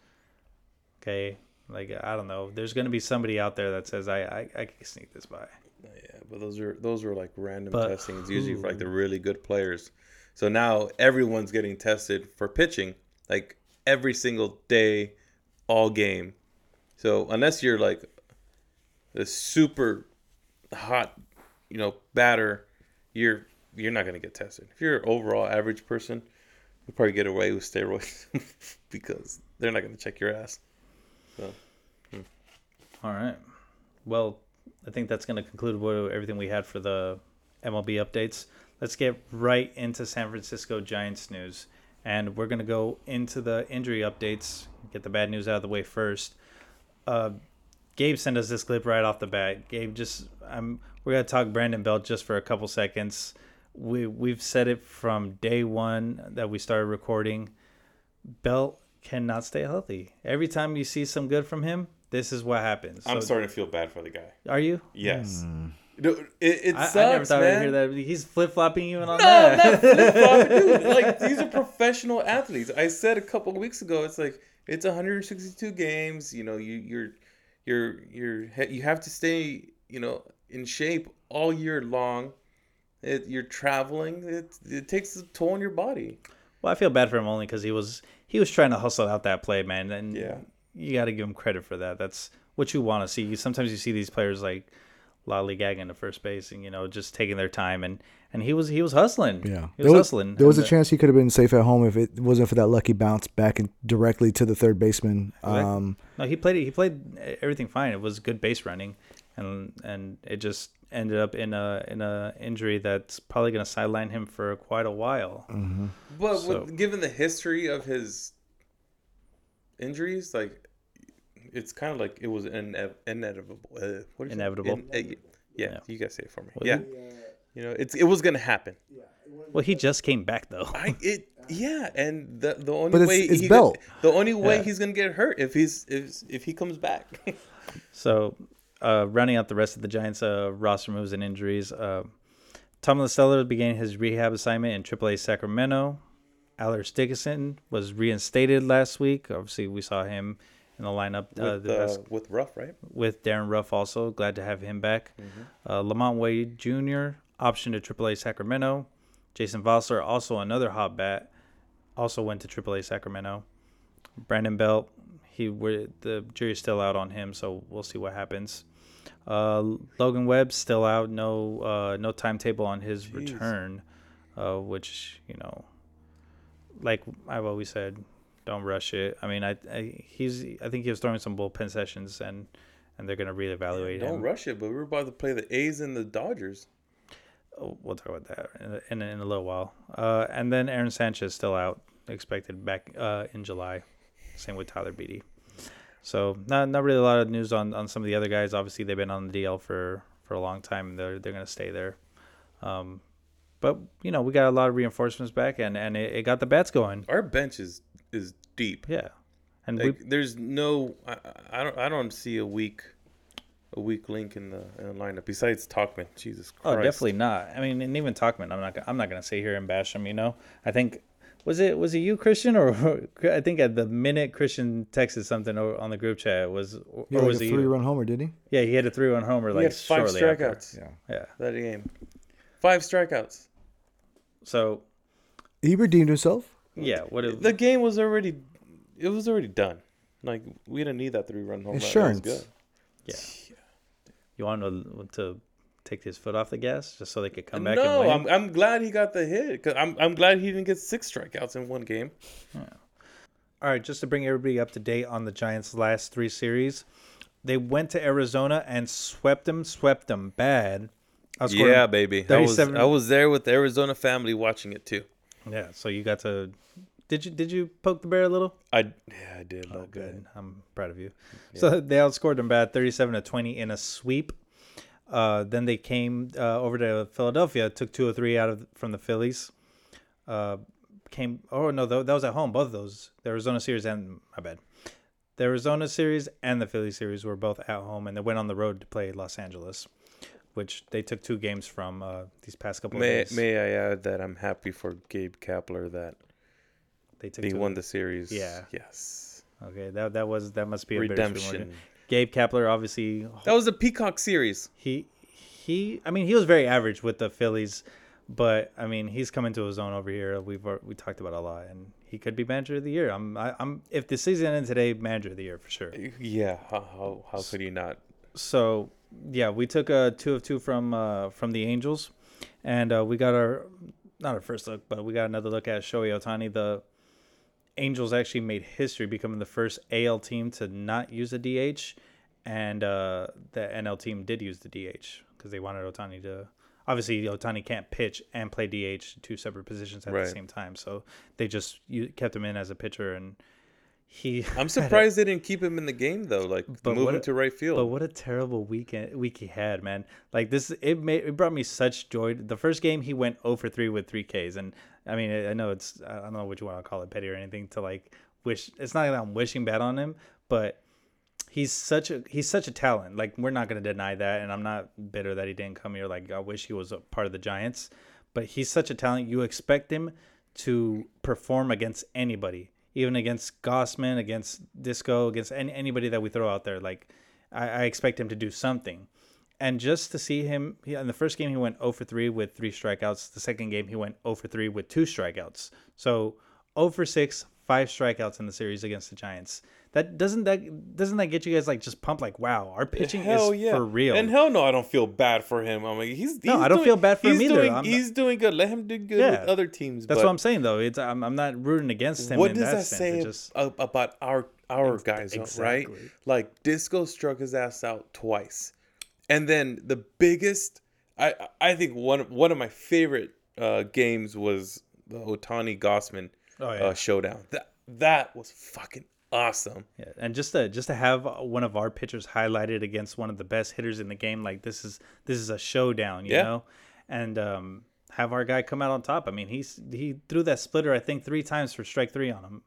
Okay, like I don't know. There's gonna be somebody out there that says I I, I can sneak this by. Yeah, but those are those were like random But testing. It's usually for like the really good players. So now everyone's getting tested for pitching, like every single day, all game. So unless you're like a super hot, you know, batter, you're you're not gonna get tested. If you're an overall average person, you'll probably get away with steroids [LAUGHS] because they're not gonna check your ass. So All right. Well, I think that's going to conclude everything we had for the MLB updates. Let's get right into San Francisco Giants news. And we're going to go into the injury updates, get the bad news out of the way first. Uh, Gabe sent us this clip right off the bat. Gabe, just I'm we're gonna talk Brandon Belt just for a couple seconds. We we've said it from day one that we started recording. Belt cannot stay healthy. Every time you see some good from him, this is what happens. I'm So- starting to feel bad for the guy. Are you? Yes. Hmm. Dude, it, it I, sucks, I never thought man. I'd hear that. He's flip flopping even on No, that. not [LAUGHS] flip flop, dude. Like these are professional athletes. I said a couple of weeks ago, it's like it's 162 games. You know, you you're you're you're you have to stay, you know, in shape all year long. It, you're traveling. It it takes a toll on your body. Well, I feel bad for him only because he was he was trying to hustle out that play, man, and Yeah. you got to give him credit for that. That's what you want to see. Sometimes you see these players like lollygagging to first base and you know just taking their time, and and he was he was hustling. Yeah, he there was was, hustling. there was a And, uh, chance he could have been safe at home if it wasn't for that lucky bounce back and directly to the third baseman. Um, No, he played he played everything fine. It was good base running, and and it just ended up in a in a injury that's probably going to sideline him for quite a while. But So- with, given the history of his injuries, like it's kind of like it was ine- inevitable. Uh, what is? Inevitable. In- uh, yeah, Yeah. you guys say it for me. Well, yeah, you know, it's it was gonna happen. Well, he just came back though. I it yeah, and the the only But it's- way it's he Belt. the only way Yeah. he's gonna get hurt if he's if if he comes back. [LAUGHS] So, uh, rounding out the rest of the Giants' uh, roster moves and injuries, uh, Tom began his rehab assignment in AAA Sacramento. Alex Dickerson was reinstated last week. Obviously, we saw him in the lineup uh, with, the uh, with Ruf, right? with Darin Ruf. Also, glad to have him back. Mm-hmm. Uh, LaMonte Wade Jr. option to AAA Sacramento. Jason Vosler, also another hot bat, also went to AAA Sacramento. Brandon Belt, he the jury's still out on him, so we'll see what happens. Uh, Logan Webb still out, no uh, no timetable on his Jeez. return, uh, which you know, like I've always said, don't rush it. I mean, I, I he's I think he was throwing some bullpen sessions and and they're gonna reevaluate Don't him. rush it, but we're about to play the A's and the Dodgers. Oh, we'll talk about that in a, in in a little while. Uh, and then Aaron Sanchez still out, expected back uh, in July. Same with Tyler Beede. So not not really a lot of news on, on some of the other guys. Obviously, they've been on the DL for, for a long time. And they're they're gonna stay there. Um, but you know we got a lot of reinforcements back, and, and it, it got the bats going. Our bench is is deep. Yeah, and Like we there's no I, I don't I don't see a weak a weak link in the, in the lineup besides Tauchman. Jesus Christ. Oh, definitely not. I mean, and even Tauchman, I'm not. I'm not gonna sit here and bash him. You know, I think was it was it you Christian or [LAUGHS] I think at the minute Christian texted something on the group chat was or like was a it three you? run homer, did he? Yeah, he had a three run homer He like had five shortly after. strikeouts Yeah. Yeah. that game. Five strikeouts. So He redeemed himself. yeah, what it, The game was already it was already done. Like we didn't need that three run homer. run. That was Insurance. good. yeah. You want to to take his foot off the gas just so they could come back no, and win? I'm I'm glad he got the hit. Cause I'm I'm glad he didn't get six strikeouts in one game. All right, just to bring everybody up to date on the Giants' last three series, They went to Arizona and swept them, swept them bad. Yeah, baby. I was I was there with the Arizona family watching it too. yeah. So you got to. Did you did you poke the bear a little? I yeah, I did. Oh, look good. I'm proud of you. So they outscored them bad, 37 to 20 in a sweep. Uh, then they came uh, over to Philadelphia, took two or three out of from the Phillies. Uh, came. Oh no, that, that was at home. Both of those, the Arizona series and my bad, the Arizona series and the Philly series were both at home, and they went on the road to play Los Angeles, which they took two games from uh, these past couple May of days. may I add that I'm happy for Gabe Kapler that they took he two. won the series. Yeah. Yes. Okay, that that was that must be a. Redemption. Gabe Kapler, obviously, That was a Peacock series. he he I mean he was very average with the Phillies, but I mean he's coming to his own over here. We've al- we talked about a lot, and he could be manager of the year. I'm I, I'm if the season ends today, manager of the year for sure. Yeah. How how, how could he not? So yeah, we took a two of two from uh, from the Angels, and uh, we got our not our first look, but we got another look at Shohei Ohtani. The Angels actually made history, becoming the first AL team to not use a DH, and uh, the NL team did use the DH because they wanted Ohtani to. Obviously, Ohtani can't pitch and play DH, two separate positions at Right. the same time. So they just kept him in as a pitcher, and he. [LAUGHS] I'm surprised they didn't keep him in the game though. Like But move him to right field. But what a terrible weekend week he had, man. Like this, it made it brought me such joy. The first game he went 0 for 3 with three Ks, and I mean I know it's I don't know what you want to call it petty or anything to like wish. It's not that I'm wishing bad on him, but he's such a he's such a talent. Like we're not gonna deny that, and I'm not bitter that he didn't come here. Like I wish he was a part of the Giants, but he's such a talent. You expect him to perform against anybody, even against Gausman, against Disco, against any, anybody that we throw out there. Like I, I expect him to do something. And just to see him, he, in the first game he went 0 for 3 with three strikeouts. The second game he went 0 for 3 with two strikeouts. So 0 for 6, five strikeouts in the series against the Giants. That doesn't that doesn't that get you guys like just pumped like wow our pitching hell is yeah. for real. And hell no, I don't feel bad for him. I mean, he's, he's No, I don't doing- feel bad for him either. Doing, he's doing good. Let him do good Yeah. with other teams. That's what I'm saying though. It's I'm, I'm not rooting against him. what in does that, sense. say just about our our guys, right? Like Disco struck his ass out twice, and then the biggest, I I think one one of my favorite uh, games was the Ohtani Gausman Oh, yeah. uh, showdown. That that was fucking awesome. Yeah, and just to just to have one of our pitchers highlighted against one of the best hitters in the game, like this is this is a showdown, you Yeah. know, and um, have our guy come out on top. I mean, he's he threw that splitter I think three times for strike three on him,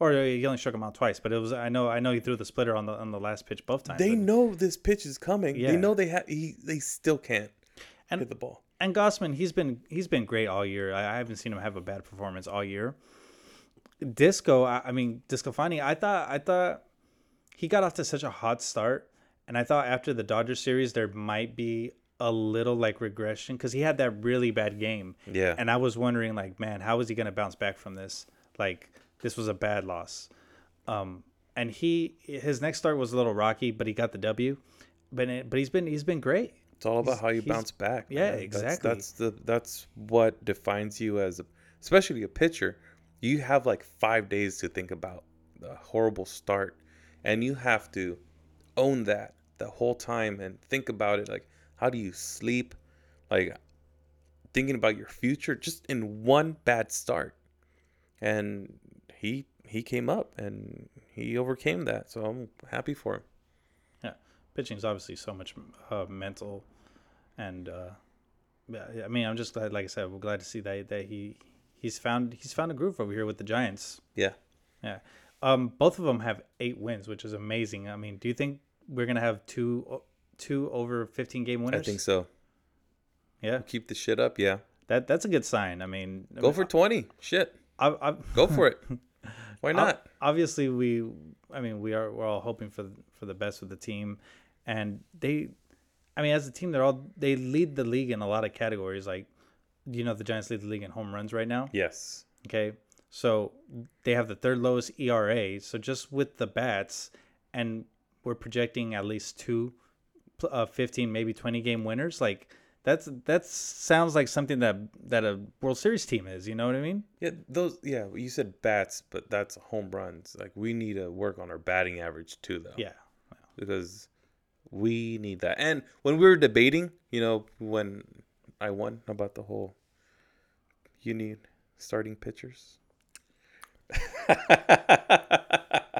or uh, he only struck him out twice. But it was I know I know he threw the splitter on the on the last pitch both times. They but- know this pitch is coming. Yeah. They know they have. He they still can't And- hit the ball. and Gausman, he's been he's been great all year. I, I haven't seen him have a bad performance all year. Disco, I, I mean DeSclafani, I thought I thought he got off to such a hot start, and I thought after the Dodgers series there might be a little like regression because he had that really bad game. Yeah. and I was wondering like, man, how is he gonna bounce back from this? Like this was a bad loss. Um, and he his next start was a little rocky, but he got the W. But it, but he's been he's been great. It's all about how you bounce back. yeah, man. exactly. That's, that's the that's what defines you as, a, especially a pitcher. You have like five days to think about a horrible start, and you have to own that the whole time and think about it. Like, how do you sleep? Like, thinking about your future just in one bad start, and he he came up and he overcame that. So I'm happy for him. Yeah, pitching is obviously so much uh, mental, and uh, I mean, I'm just glad. Like I said, we're glad to see that that he he's found he's found a groove over here with the Giants. Yeah. Yeah, um, both of them have eight wins, which is amazing. I mean, do you think we're gonna have two two over 15 game winners? I think so. Yeah, Keep the shit up. Yeah. that that's a good sign. I mean, I Go mean, for 20. Shit. I, I, Go for it. [LAUGHS] Why not? obviously we i mean we are we're all hoping for for the best with the team. And they i mean as a team they're all they lead the league in a lot of categories. Like you know the giants lead the league in home runs right now? Yes. okay. So they have the third lowest era so just with the bats and we're projecting at least two uh, 15 maybe 20 game winners like that's that sounds like something that that a world series team is you know what i mean Yeah, those yeah, you said bats, but that's home runs. Like we need to work on our batting average too though. yeah because we need that. And when we were debating, you know, when I won about the whole, you need starting pitchers. [LAUGHS]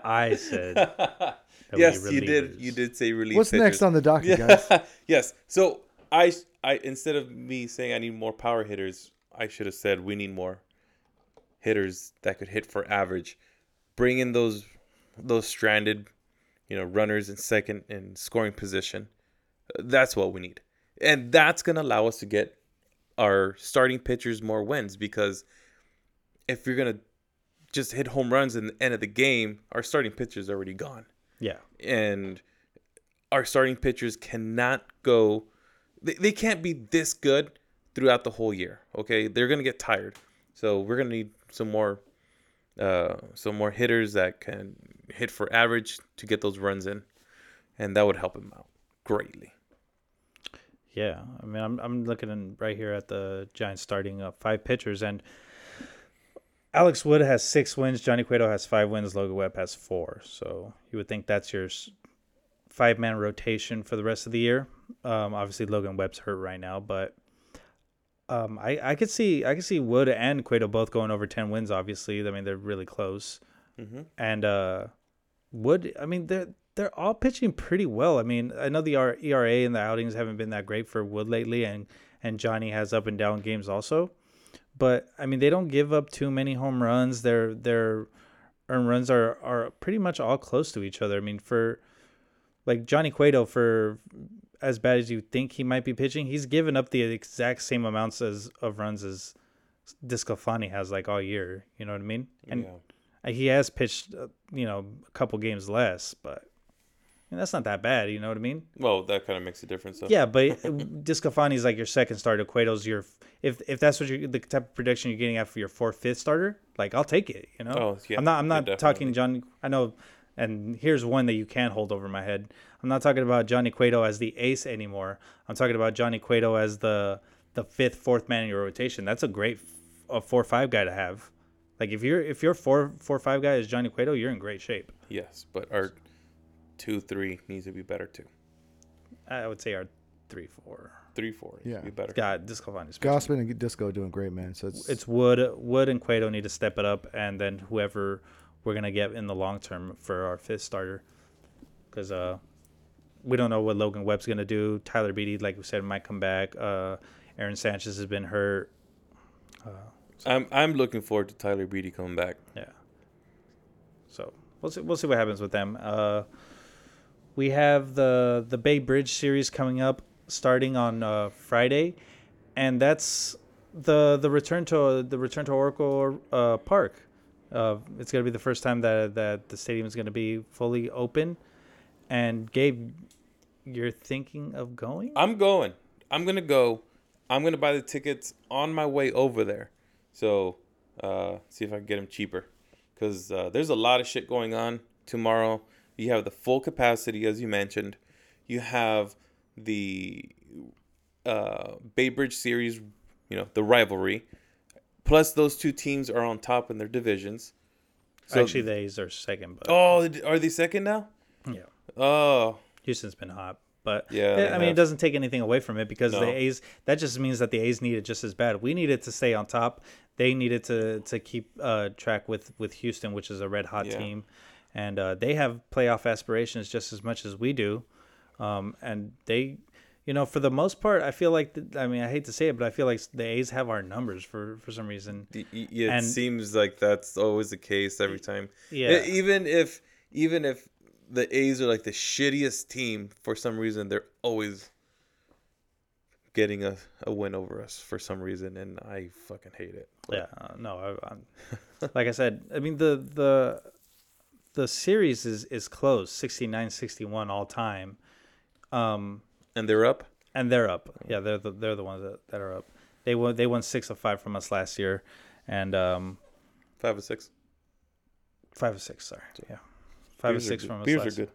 I said that yes, you did. You did say relief. What's next on the docket, [LAUGHS] guys? yes. So I, I instead of me saying I need more power hitters, I should have said we need more hitters that could hit for average. Bring in those those stranded, you know, runners in second and scoring position. That's what we need, and that's gonna allow us to get our starting pitchers more wins because if you're gonna just hit home runs in the end of the game, our starting pitcher's already gone Yeah. and our starting pitchers cannot go they, they can't be this good throughout the whole year okay they're gonna get tired so we're gonna need some more uh some more hitters that can hit for average to get those runs in and that would help him out greatly Yeah, I mean, I'm I'm looking in right here at the Giants starting uh, five pitchers, and Alex Wood has six wins. Johnny Cueto has five wins. Logan Webb has four. So you would think that's your five man rotation for the rest of the year. Um, obviously Logan Webb's hurt right now, but um, I I could see I could see Wood and Cueto both going over ten wins. Obviously, I mean they're really close, Mhm. and uh, Wood. I mean they're they're all pitching pretty well. I mean, I know the R- ERA and the outings haven't been that great for Wood lately, and and Johnny has up and down games also. But I mean, they don't give up too many home runs. Their their earned runs are are pretty much all close to each other. I mean, for like Johnny Cueto, for as bad as you think he might be pitching, he's given up the exact same amounts as of runs as DeSclafani has like all year. You know what I mean? And yeah. he has pitched, uh, you know, a couple games less, but I mean, that's not that bad. You know what I mean? well that kind of makes a difference though. Yeah, but [LAUGHS] DeSclafani is like your second starter. Cueto's your if if that's what you the type of prediction you're getting after your fourth fifth starter, like I'll take it. You know, Oh, yeah, I'm not I'm not definitely. talking John. I know, and here's one that you can't hold over my head. I'm not talking about Johnny Cueto as the ace anymore. I'm talking about Johnny Cueto as the the fifth, fourth man in your rotation. That's a great f- a four five guy to have. Like if you're if your four four five guy is Johnny Cueto, you're in great shape. yes but our two three needs to be better too I would say our three four. three four needs Yeah. to be better God, DeSclafani's Gausman and Disco doing great, man. So it's, it's Wood, Wood and Cueto need to step it up, and then whoever we're gonna get in the long term for our fifth starter, because uh, we don't know what Logan Webb's gonna do. Tyler Beede, like we said, might come back. Uh, Aaron Sanchez has been hurt. i'm i'm looking forward to tyler beede coming back Yeah. So we'll see. We'll see what happens with them. Uh, we have the the Bay Bridge series coming up, starting on uh, Friday, and that's the the return to the return to Oracle uh, Park. Uh, it's gonna be the first time that that the stadium is gonna be fully open. And Gabe, you're thinking of going? I'm going. I'm gonna go. I'm gonna buy the tickets on my way over there. So uh, see if I can get them cheaper, because uh, there's a lot of shit going on tomorrow. You have the full capacity, as you mentioned. You have the uh, Bay Bridge series. You know the rivalry. Plus, those two teams are on top in their divisions. So, Actually, the A's are second, but oh, are they second now? yeah. Oh, Houston's been hot, but Yeah, I mean, it doesn't take anything away from it because No. the A's. That just means that the A's need it just as bad. We needed to stay on top. They needed to to keep uh, track with with Houston, which is a red hot Yeah. team, and uh, they have playoff aspirations just as much as we do. Um, and they, you know, for the most part, I feel like th- I mean, I hate to say it, but I feel like the A's have our numbers for for some reason. Yeah, it And- seems like that's always the case every time. Yeah. Even if even if the A's are like the shittiest team for some reason, they're always getting a, a win over us for some reason, and I fucking hate it. Yeah, uh, no, I, I'm, [LAUGHS] like I said, I mean the the the series is is close, 69-61 all time. Um, And they're up. and they're up. Yeah, they're the they're the ones that, that are up. They won they won six of five from us last year, and um, Five or six. five of six. Sorry, yeah, five Beers of six from us. Beers last are good.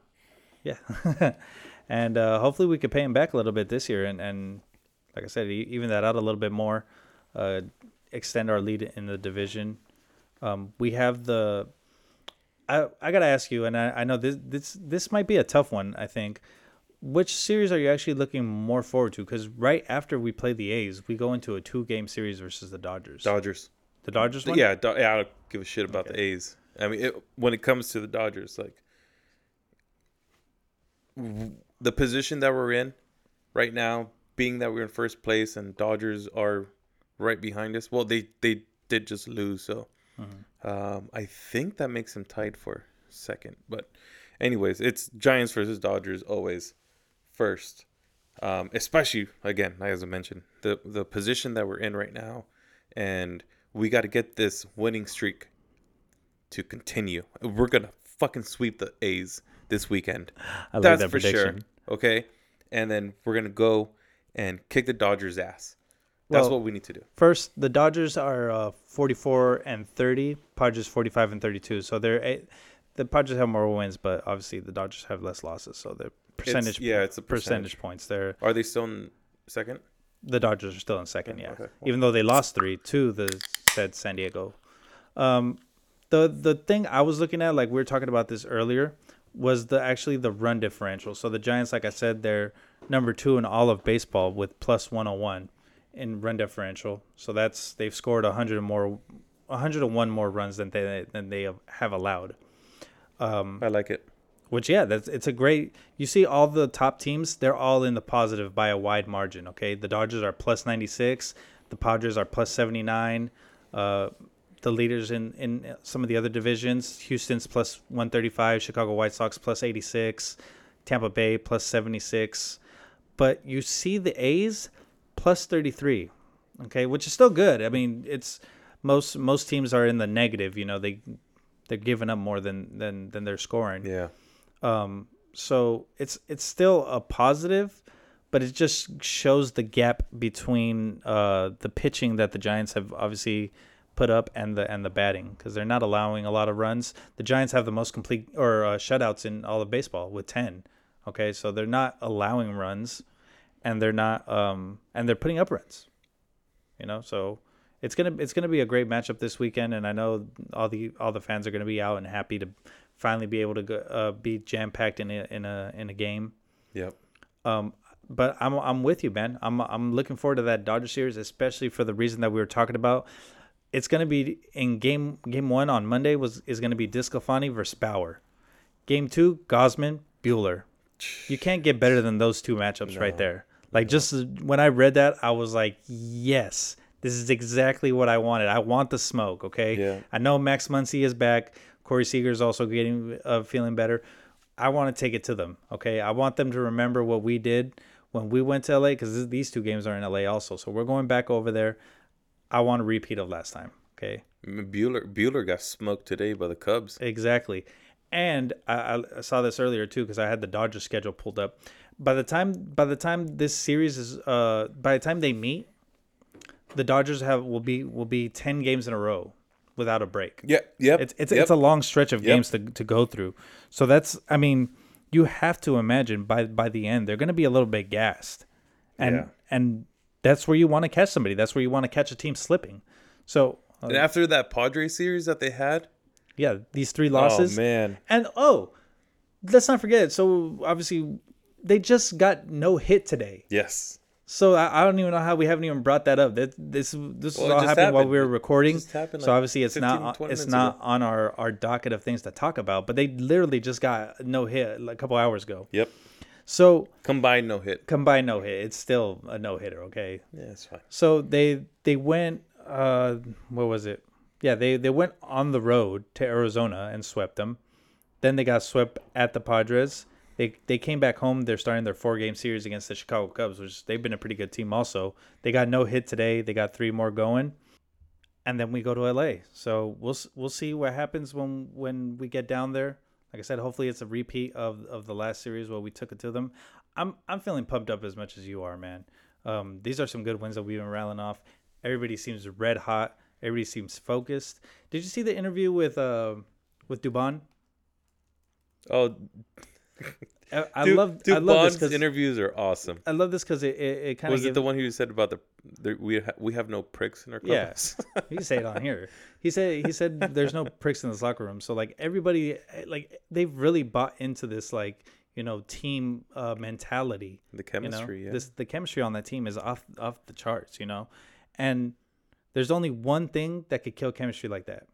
Yeah, [LAUGHS] and uh, hopefully we could pay him back a little bit this year, and and like I said, even that out a little bit more, uh, extend our lead in the division. Um, we have the I I gotta ask you, and I, I know this this this might be a tough one. I think. Which series are you actually looking more forward to? Because right after we play the A's, we go into a two-game series versus the Dodgers. Dodgers. the Dodgers one. Yeah, Do- yeah, I don't give a shit about the A's. I mean, it, when it comes to the Dodgers, like the position that we're in right now, being that we're in first place and Dodgers are right behind us. Well, they they did just lose, so um, I think that makes them tied for second. But, anyways, it's Giants versus Dodgers always first. Um, especially again, as I mentioned, the the position that we're in right now, and we got to get this winning streak to continue. We're gonna fucking sweep the A's this weekend. I like That's that for prediction. sure. Okay, and then we're gonna go and kick the Dodgers' ass. That's Well- what we need to do. First, the Dodgers are uh, 44 and 30. Padres 45 and 32. So they're a- the Padres have more wins, but obviously the Dodgers have less losses. So the percentage, yeah, it's a percentage percentage. points. There are they still in second? the Dodgers are still in second, yeah. Okay. Even though they lost three to the said San Diego. Um, the the thing I was looking at, like we were talking about this earlier, was the actually the run differential. So the Giants, like I said, they're number two in all of baseball with plus one hundred one in run differential. So that's they've scored hundred more, hundred and one more runs than they than they have allowed. I like it. Which yeah, that's it's a great. You see all the top teams, they're all in the positive by a wide margin. Okay, the Dodgers are plus ninety six, the Padres are plus seventy nine. Uh, the leaders in in some of the other divisions, Houston's plus one thirty five, Chicago White Sox plus eighty six, Tampa Bay plus seventy six, but you see the A's plus thirty three. Okay, which is still good. I mean, it's most most teams are in the negative. You know, they they're giving up more than than than they're scoring. Yeah. Um, so it's it's still a positive, but it just shows the gap between uh, the pitching that the Giants have obviously put up and the and the batting because they're not allowing a lot of runs. The Giants have the most complete or uh, shutouts in all of baseball with ten. Okay, so they're not allowing runs, and they're not um and they're putting up runs. You know, so it's gonna it's gonna be a great matchup this weekend, and I know all the all the fans are gonna be out and happy to finally be able to go, uh, be jam packed in a in a in a game. Yep. Um, but I'm I'm with you, man. I'm I'm looking forward to that Dodger series, especially for the reason that we were talking about. It's gonna be in game game one on Monday was is gonna be DeSclafani versus Bauer. Game two, Gausman Buehler. You can't get better than those two matchups right there. Like just when I read that, I was like, yes, this is exactly what I wanted. I want the smoke. Okay. Yeah. I know Max Muncy is back. Corey Seager's also getting uh, feeling better. I want to take it to them. Okay. I want them to remember what we did when we went to LA because these two games are in LA also. So we're going back over there. I want a repeat of last time. Okay. Buehler Buehler got smoked today by the Cubs. Exactly. And I, I saw this earlier too because I had the Dodgers schedule pulled up. By the time by the time this series is uh by the time they meet, the Dodgers have will be will be ten games in a row without a break. Yeah. Yep. It's it's yep. it's a long stretch of Yep. games to to go through. So that's I mean, you have to imagine by by the end they're going to be a little bit gassed. And Yeah. and that's where you want to catch somebody. That's where you want to catch a team slipping. So uh, And after that Padre series that they had, yeah, these three losses. oh man, And oh, let's not forget. So obviously, they just got no hit today. yes, So I, I don't even know how we haven't even brought that up. That this this Well, all just happened while we were recording. happened so obviously, it's 15, not it's not ago. on our our docket of things to talk about. But they literally just got no hit like a couple hours ago. yep, So combined no hit. combined no hit, it's still a no hitter. Okay. Yeah, it's fine. So they they went uh what was it? Yeah, they they went on the road to Arizona and swept them. Then they got swept at the Padres. They they came back home. They're starting their four game series against the Chicago Cubs, which they've been a pretty good team also. They got no hit today. They got three more going. And then we go to LA. So we'll we'll see what happens when when we get down there. Like I said, hopefully it's a repeat of, of the last series where we took it to them. I'm I'm feeling pumped up as much as you are, man. Um, these are some good wins that we've been rattling off. Everybody seems red hot. Everybody seems focused. Did you see the interview with uh with Dubon? Oh, I, I Dude, love dude I love this Bond's because interviews are awesome. I love this because it, it, it kind of Was it the one who said about the, the we ha, we have no pricks in our Yeah. clubhouse? [LAUGHS] he said it on here. He said he said there's no pricks in this locker room. So like everybody like they've really bought into this like you know team uh, mentality. the You chemistry, know, yeah. this the chemistry on that team is off off the charts. You know, and there's only one thing that could kill chemistry like that.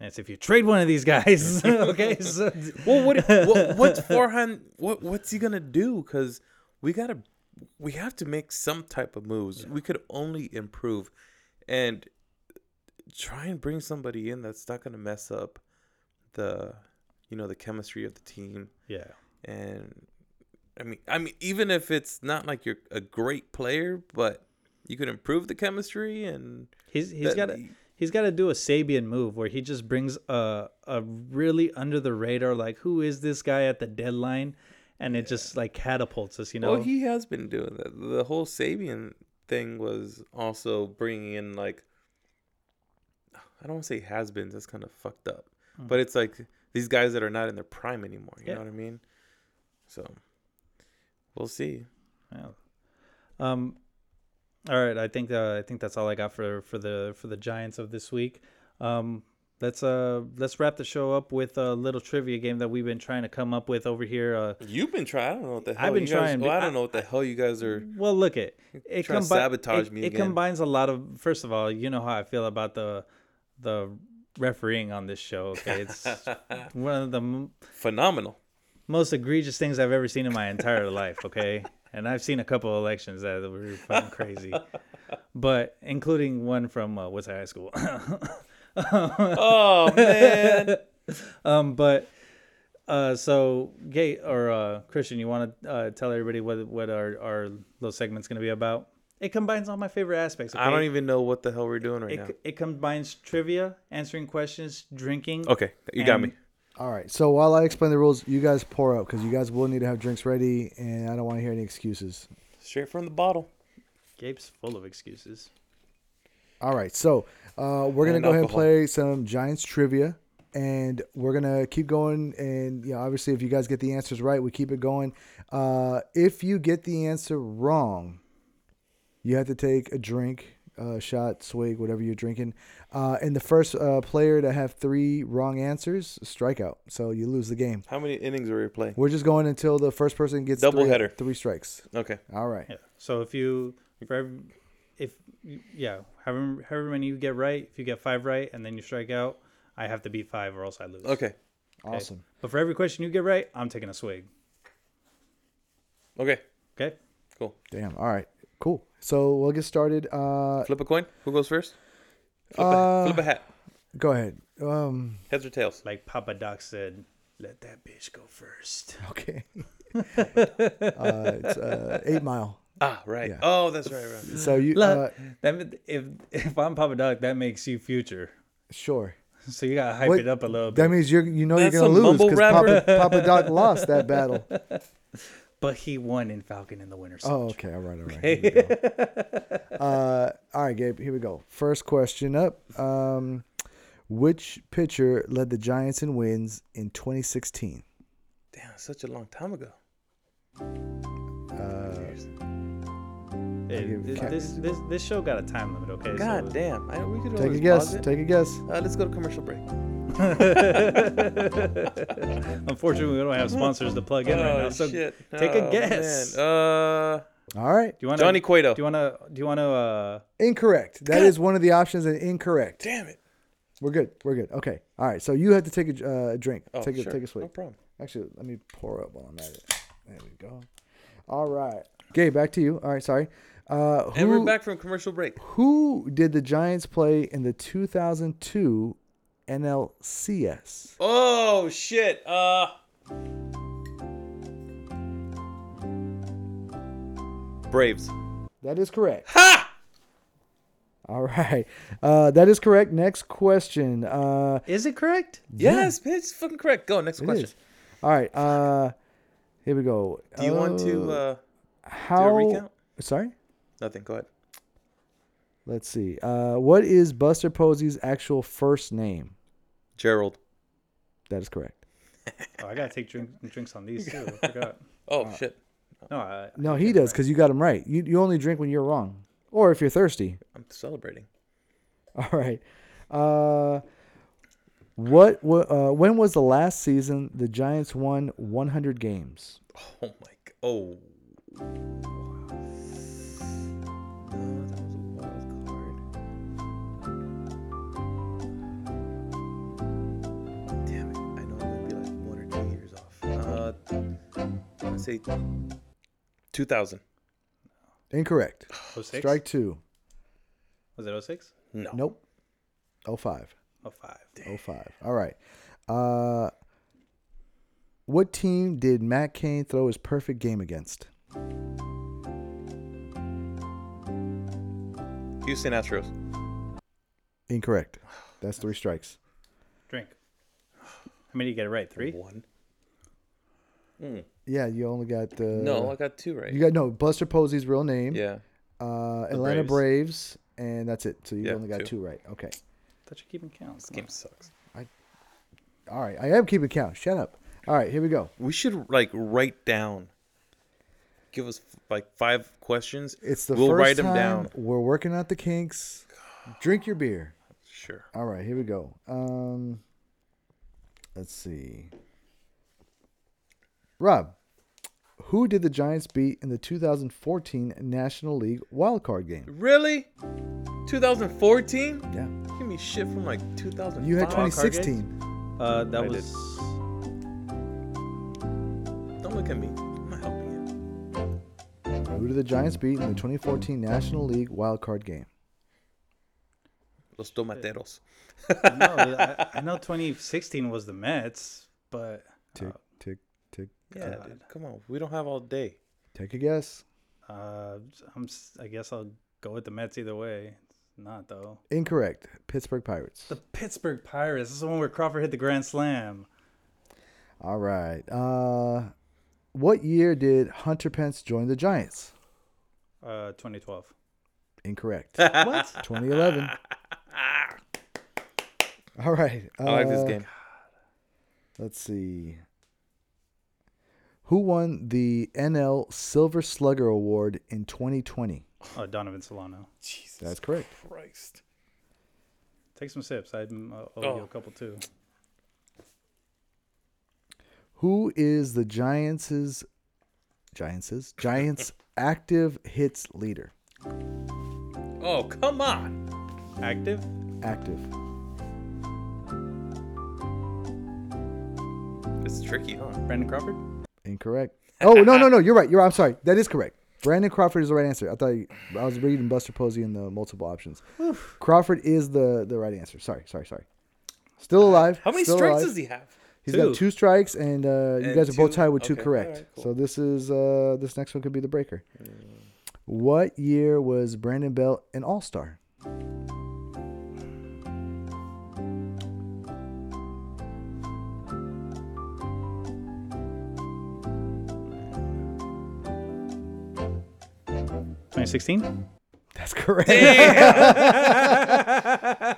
It's if you trade one of these guys. [LAUGHS] okay, so [LAUGHS] well, what, what what's Farhan? What what's he gonna do? Because we gotta, we have to make some type of moves. We could only improve, and try and bring somebody in that's not gonna mess up the, you know, the chemistry of the team. yeah, And I mean, I mean, even if it's not like you're a great player, but you can improve the chemistry and he's he's got to he's got to do a Sabean move where he just brings a a really under the radar like who is this guy at the deadline, and it just like catapults us. You know, Well, he has been doing that. The whole Sabean thing was also bringing in like I don't want to say has-beens. That's kind of fucked up. But it's like these guys that are not in their prime anymore. You Yeah. know what I mean? So we'll see. Yeah. Um. All right, I think uh, I think that's all I got for for the for the Giants of this week. Um, let's uh let's wrap the show up with a little trivia game that we've been trying to come up with over here. Uh, You've been trying. I don't know what the hell. I've been you guys, trying, Well, I don't know what the hell you guys are. well, look it it, Trying to combi- sabotage it, me it again. combines a lot of. First of all, you know how I feel about the the refereeing on this show. Okay, it's [LAUGHS] one of the Phenomenal. most egregious things I've ever seen in my entire life. Okay, and I've seen a couple of elections that were fucking crazy, but including one from uh, what's high school. [LAUGHS] Oh man. um, but uh, so Gay or uh, Christian, you want to uh, tell everybody what what our our little segment's gonna be about? It combines all my favorite aspects. I don't even know what the hell we're doing right now. It, it combines trivia, answering questions, drinking. Okay, you got me. All right. So while I explain the rules, you guys pour up because you guys will need to have drinks ready, and I don't want to hear any excuses. Straight from the bottle. Gabe's full of excuses. All right. So uh, we're gonna And go ahead and alcohol. play some Giants trivia, and we're gonna keep going. And you know, obviously, if you guys get the answers right, we keep it going. Uh, if you get the answer wrong, you have to take a drink, uh, shot, swig, whatever you're drinking. Uh, and the first uh, player to have three wrong answers, strikeout. So you lose the game. How many innings are we playing? We're just going until the first person gets Double three, header. three strikes. Okay. All right. Yeah. So if you, for every, if yeah, however however many you get right, if you get five right and then you strike out, I have to beat five or else I lose. Okay. Awesome. But for every question you get right, I'm taking a swig. Okay. Okay. Cool. Damn. All right. Cool. So we'll get started. Uh, Flip a coin. Who goes first? Flip, Uh, a, flip a hat. go ahead. Um. Heads or tails? Like Papa Doc said, let that bitch go first. Okay. [LAUGHS] uh, it's uh, Eight Mile. Ah, right. Yeah. Oh, that's right. right. So you. Look. Uh, That m- if if I'm Papa Doc, that makes you future. sure. So you gotta hype Wait, it up a little bit. That means you're. You know That's you're gonna lose because. Papa, Papa Doc lost that battle. [LAUGHS] but he won in Falcon in the Winter season. Oh, okay. All right. All right. Here we go. [LAUGHS] uh, all right, Gabe. Here we go. First question up. Um, which pitcher led the Giants in wins in 2016? Damn, such a long time ago. Uh, Hey, this, this this this show got a time limit. Okay. God so, damn. I, we could take a guess. pause it. Take a guess. Uh, let's go to commercial break. [LAUGHS] Unfortunately, we don't have sponsors to plug in right now. So shit. take a Oh, guess. man. Uh, All right. do you want Johnny Cueto. Do you want to? Do you want to? Uh, Incorrect. That is one of the options and incorrect. Damn it. We're good. We're good. Okay. All right. So you have to take a uh, drink. Oh, take a sure. take a swig. No problem. Actually, let me pour up while I'm at it. There we go. All right. Gabe, back to you. All right. Sorry. Uh, And we're back from commercial break. who did the Giants play in the 2002 NLCS? Oh shit. Uh. Braves. That is correct. Ha! All right. Uh, that is correct. Next question. Uh, is it correct? Yes, it's fucking correct. Go next it question. is. All right. Uh, here we go. Do you want to uh, do a how? recount? Sorry. Nothing. Go ahead. Let's see. Uh, what is Buster Posey's actual first name? Gerald. That is correct. Oh, I gotta take drink, drinks on these too. I [LAUGHS] forgot. Oh shit! No, I, No, he does because you got him right. You you only drink when you're wrong, or if you're thirsty. I'm celebrating. [LAUGHS] All right. Uh, what? wha- Uh, when was the last season the Giants won 100 games? Oh my. g- Oh. Let's say 2000. Incorrect. 06? Strike two. Was it 06? No. Nope. 05. 05. 05. All right. Uh, what team did Matt Cain throw his perfect game against? Houston Astros. Incorrect. That's three strikes. Drink. How many did you get it right? Three? One. Yeah, you only got uh, no, I got two right. You got no Buster Posey's real name. yeah. Uh, Atlanta Braves. Braves. and that's it. So you Yeah, only got two. two right. Okay. Thought you keeping count. This Come game on. sucks. All right. I am keeping count. Shut up. All right. Here we go. We should like write down. Give us like five questions. It's the we'll first write time them down. we're working out the kinks. Drink your beer. Sure. All right, here we go. Um, let's see. Rob, who did the Giants beat in the 2014 National League wild card game? Really? 2014? Yeah, Give me shit from like 2005. you had 2016. Uh, that I did. was. Don't look at me. I'm not helping you. Who did the Giants beat in the 2014 National League wild card game? Los Tomateros. no, [LAUGHS] I, I know 2016 was the Mets, but Tick, tick, tick. Yeah, God. dude. Come on. We don't have all day. Take a guess. uh, I'm. s- I guess I'll go with the Mets either way. It's not though. Incorrect. Pittsburgh Pirates. The Pittsburgh Pirates. This is the one where Crawford hit the grand slam. All right. Uh, what year did Hunter Pence join the Giants? Uh, 2012. Incorrect. [LAUGHS] what? 2011. [LAUGHS] All right. I like this uh, game. Let's see. Who won the NL Silver Slugger Award in 2020? Oh, Donovan Solano. Jesus That's correct. Christ. Take some sips. I uh, owe Oh. you a couple too. Who is the Giants' Giants' Giants [LAUGHS] active hits leader? Oh, come on. Active. Active. It's tricky, huh? Brandon Crawford. Incorrect. Oh no no no! You're right. You're right. I'm sorry. That is correct. Brandon Crawford is the right answer. I thought you, I was reading Buster Posey in the multiple options. Crawford is the the right answer. Sorry sorry sorry. Still alive. How many strikes alive. does he have? He's Two. got two strikes, and uh, you And guys are both tied with two okay, correct. alright, cool. So this is uh, this next one could be the breaker. What year was Brandon Belt an All Star? Twenty sixteen. That's correct. [LAUGHS]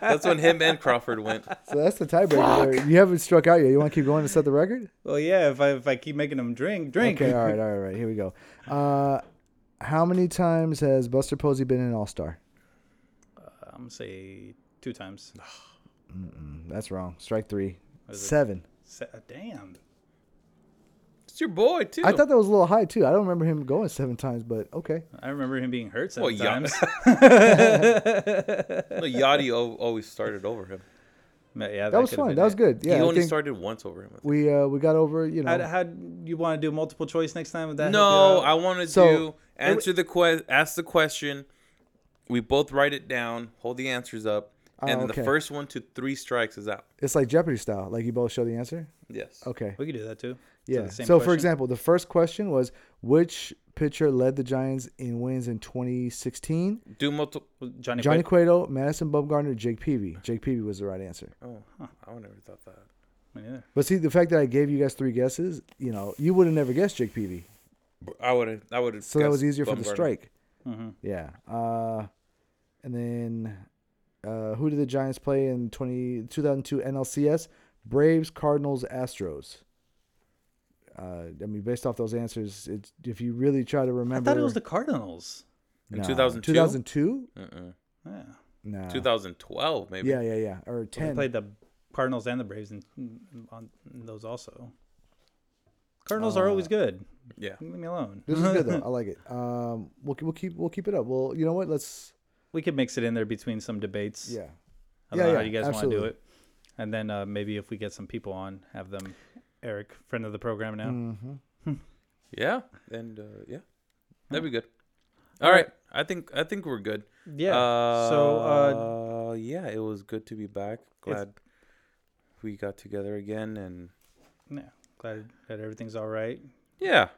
That's when him and Crawford went. so that's the tiebreaker. You haven't struck out yet. You want to keep going to set the record? Well, yeah. If I if I keep making them drink, drink. Okay. All right. All [LAUGHS] right. All right. Here we go. Uh, how many times has Buster Posey been an All Star? I'm gonna say two times. [SIGHS] That's wrong. Strike three. What is it? Seven. Se- uh, damn. It's your boy, too. I thought that was a little high too. I don't remember him going seven times, but okay. I remember him being hurt Well, seven yeah. times. No, [LAUGHS] Yadi always started over him. Yeah, That was fun. been That was good. Yeah. he I only think started once over him. We uh we got over. You know. How, how you want to do multiple choice next time? Would that help No, you I out? want to So- do answer the que- ask the question. We both write it down, hold the answers up, Oh, and then okay. the first one to three strikes is out. It's like Jeopardy style. Like you both show the answer. Yes. Okay. we could do that too. Yeah. the So, for example, the first question was which pitcher led the Giants in wins in 2016? Do Johnny, Johnny Cueto? Cueto, Madison Bumgarner, Jake Peavy. Jake Peavy was the right answer. Oh, I would never thought that. Me neither. But see, the fact that I gave you guys three guesses, you know, you would have never guessed Jake Peavy. I would have. I would have. So that was easier for the strike. Mhm. Yeah. Uh, and then uh, who did the Giants play in 20, 2002 NLCS? Braves, Cardinals, Astros. Uh, I mean, based off those answers, it's, if you really try to remember, I thought it was the Cardinals. In 2002? 2002? Uh-uh. Yeah. Nah. 2012 maybe. Yeah, yeah, yeah. Or They 10. played the Cardinals and the Braves in, on those also. Cardinals are always Uh, good. Yeah. Leave me alone. This is good though. I [LAUGHS] like it. Um, we'll we'll keep we'll keep it up. Well, you know what? Let's we could mix it in there between some debates. yeah. I don't Yeah, know how you guys want to do it. And then uh, maybe if we get some people on, have them, Eric, friend of the program now. Mm-hmm. [LAUGHS] Yeah. And uh, yeah. That'd be good. All right. I think I think we're good. Yeah. Uh, so uh, yeah, it was good to be back. Glad we got together again and yeah, glad that everything's all right. yeah.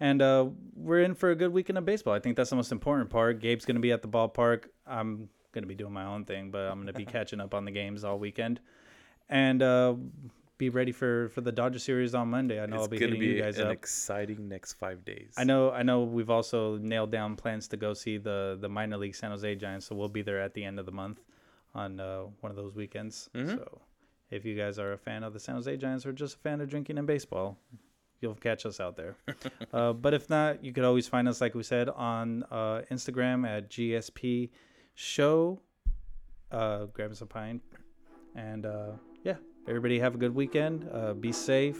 And uh, we're in for a good weekend of baseball. I think that's the most important part. Gabe's going to be at the ballpark. I'm going to be doing my own thing, but I'm going to be [LAUGHS] catching up on the games all weekend. And uh, be ready for, for the Dodger series on Monday. I know it's I'll be hitting be you guys an up. exciting next five days. I know. I know. We've also nailed down plans to go see the the minor league San Jose Giants, so we'll be there at the end of the month on uh, one of those weekends. Mhm. So, if you guys are a fan of the San Jose Giants or just a fan of drinking and baseball, you'll catch us out there. [LAUGHS] uh, but if not, you could always find us, like we said, on uh, Instagram at GSP Show. Uh, grab us a pint, and uh, yeah, everybody have a good weekend. Uh, be safe.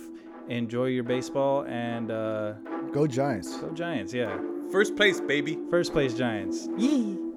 Enjoy your baseball and uh, Go Giants. Go Giants, yeah. First place, baby. First place Giants. Yee.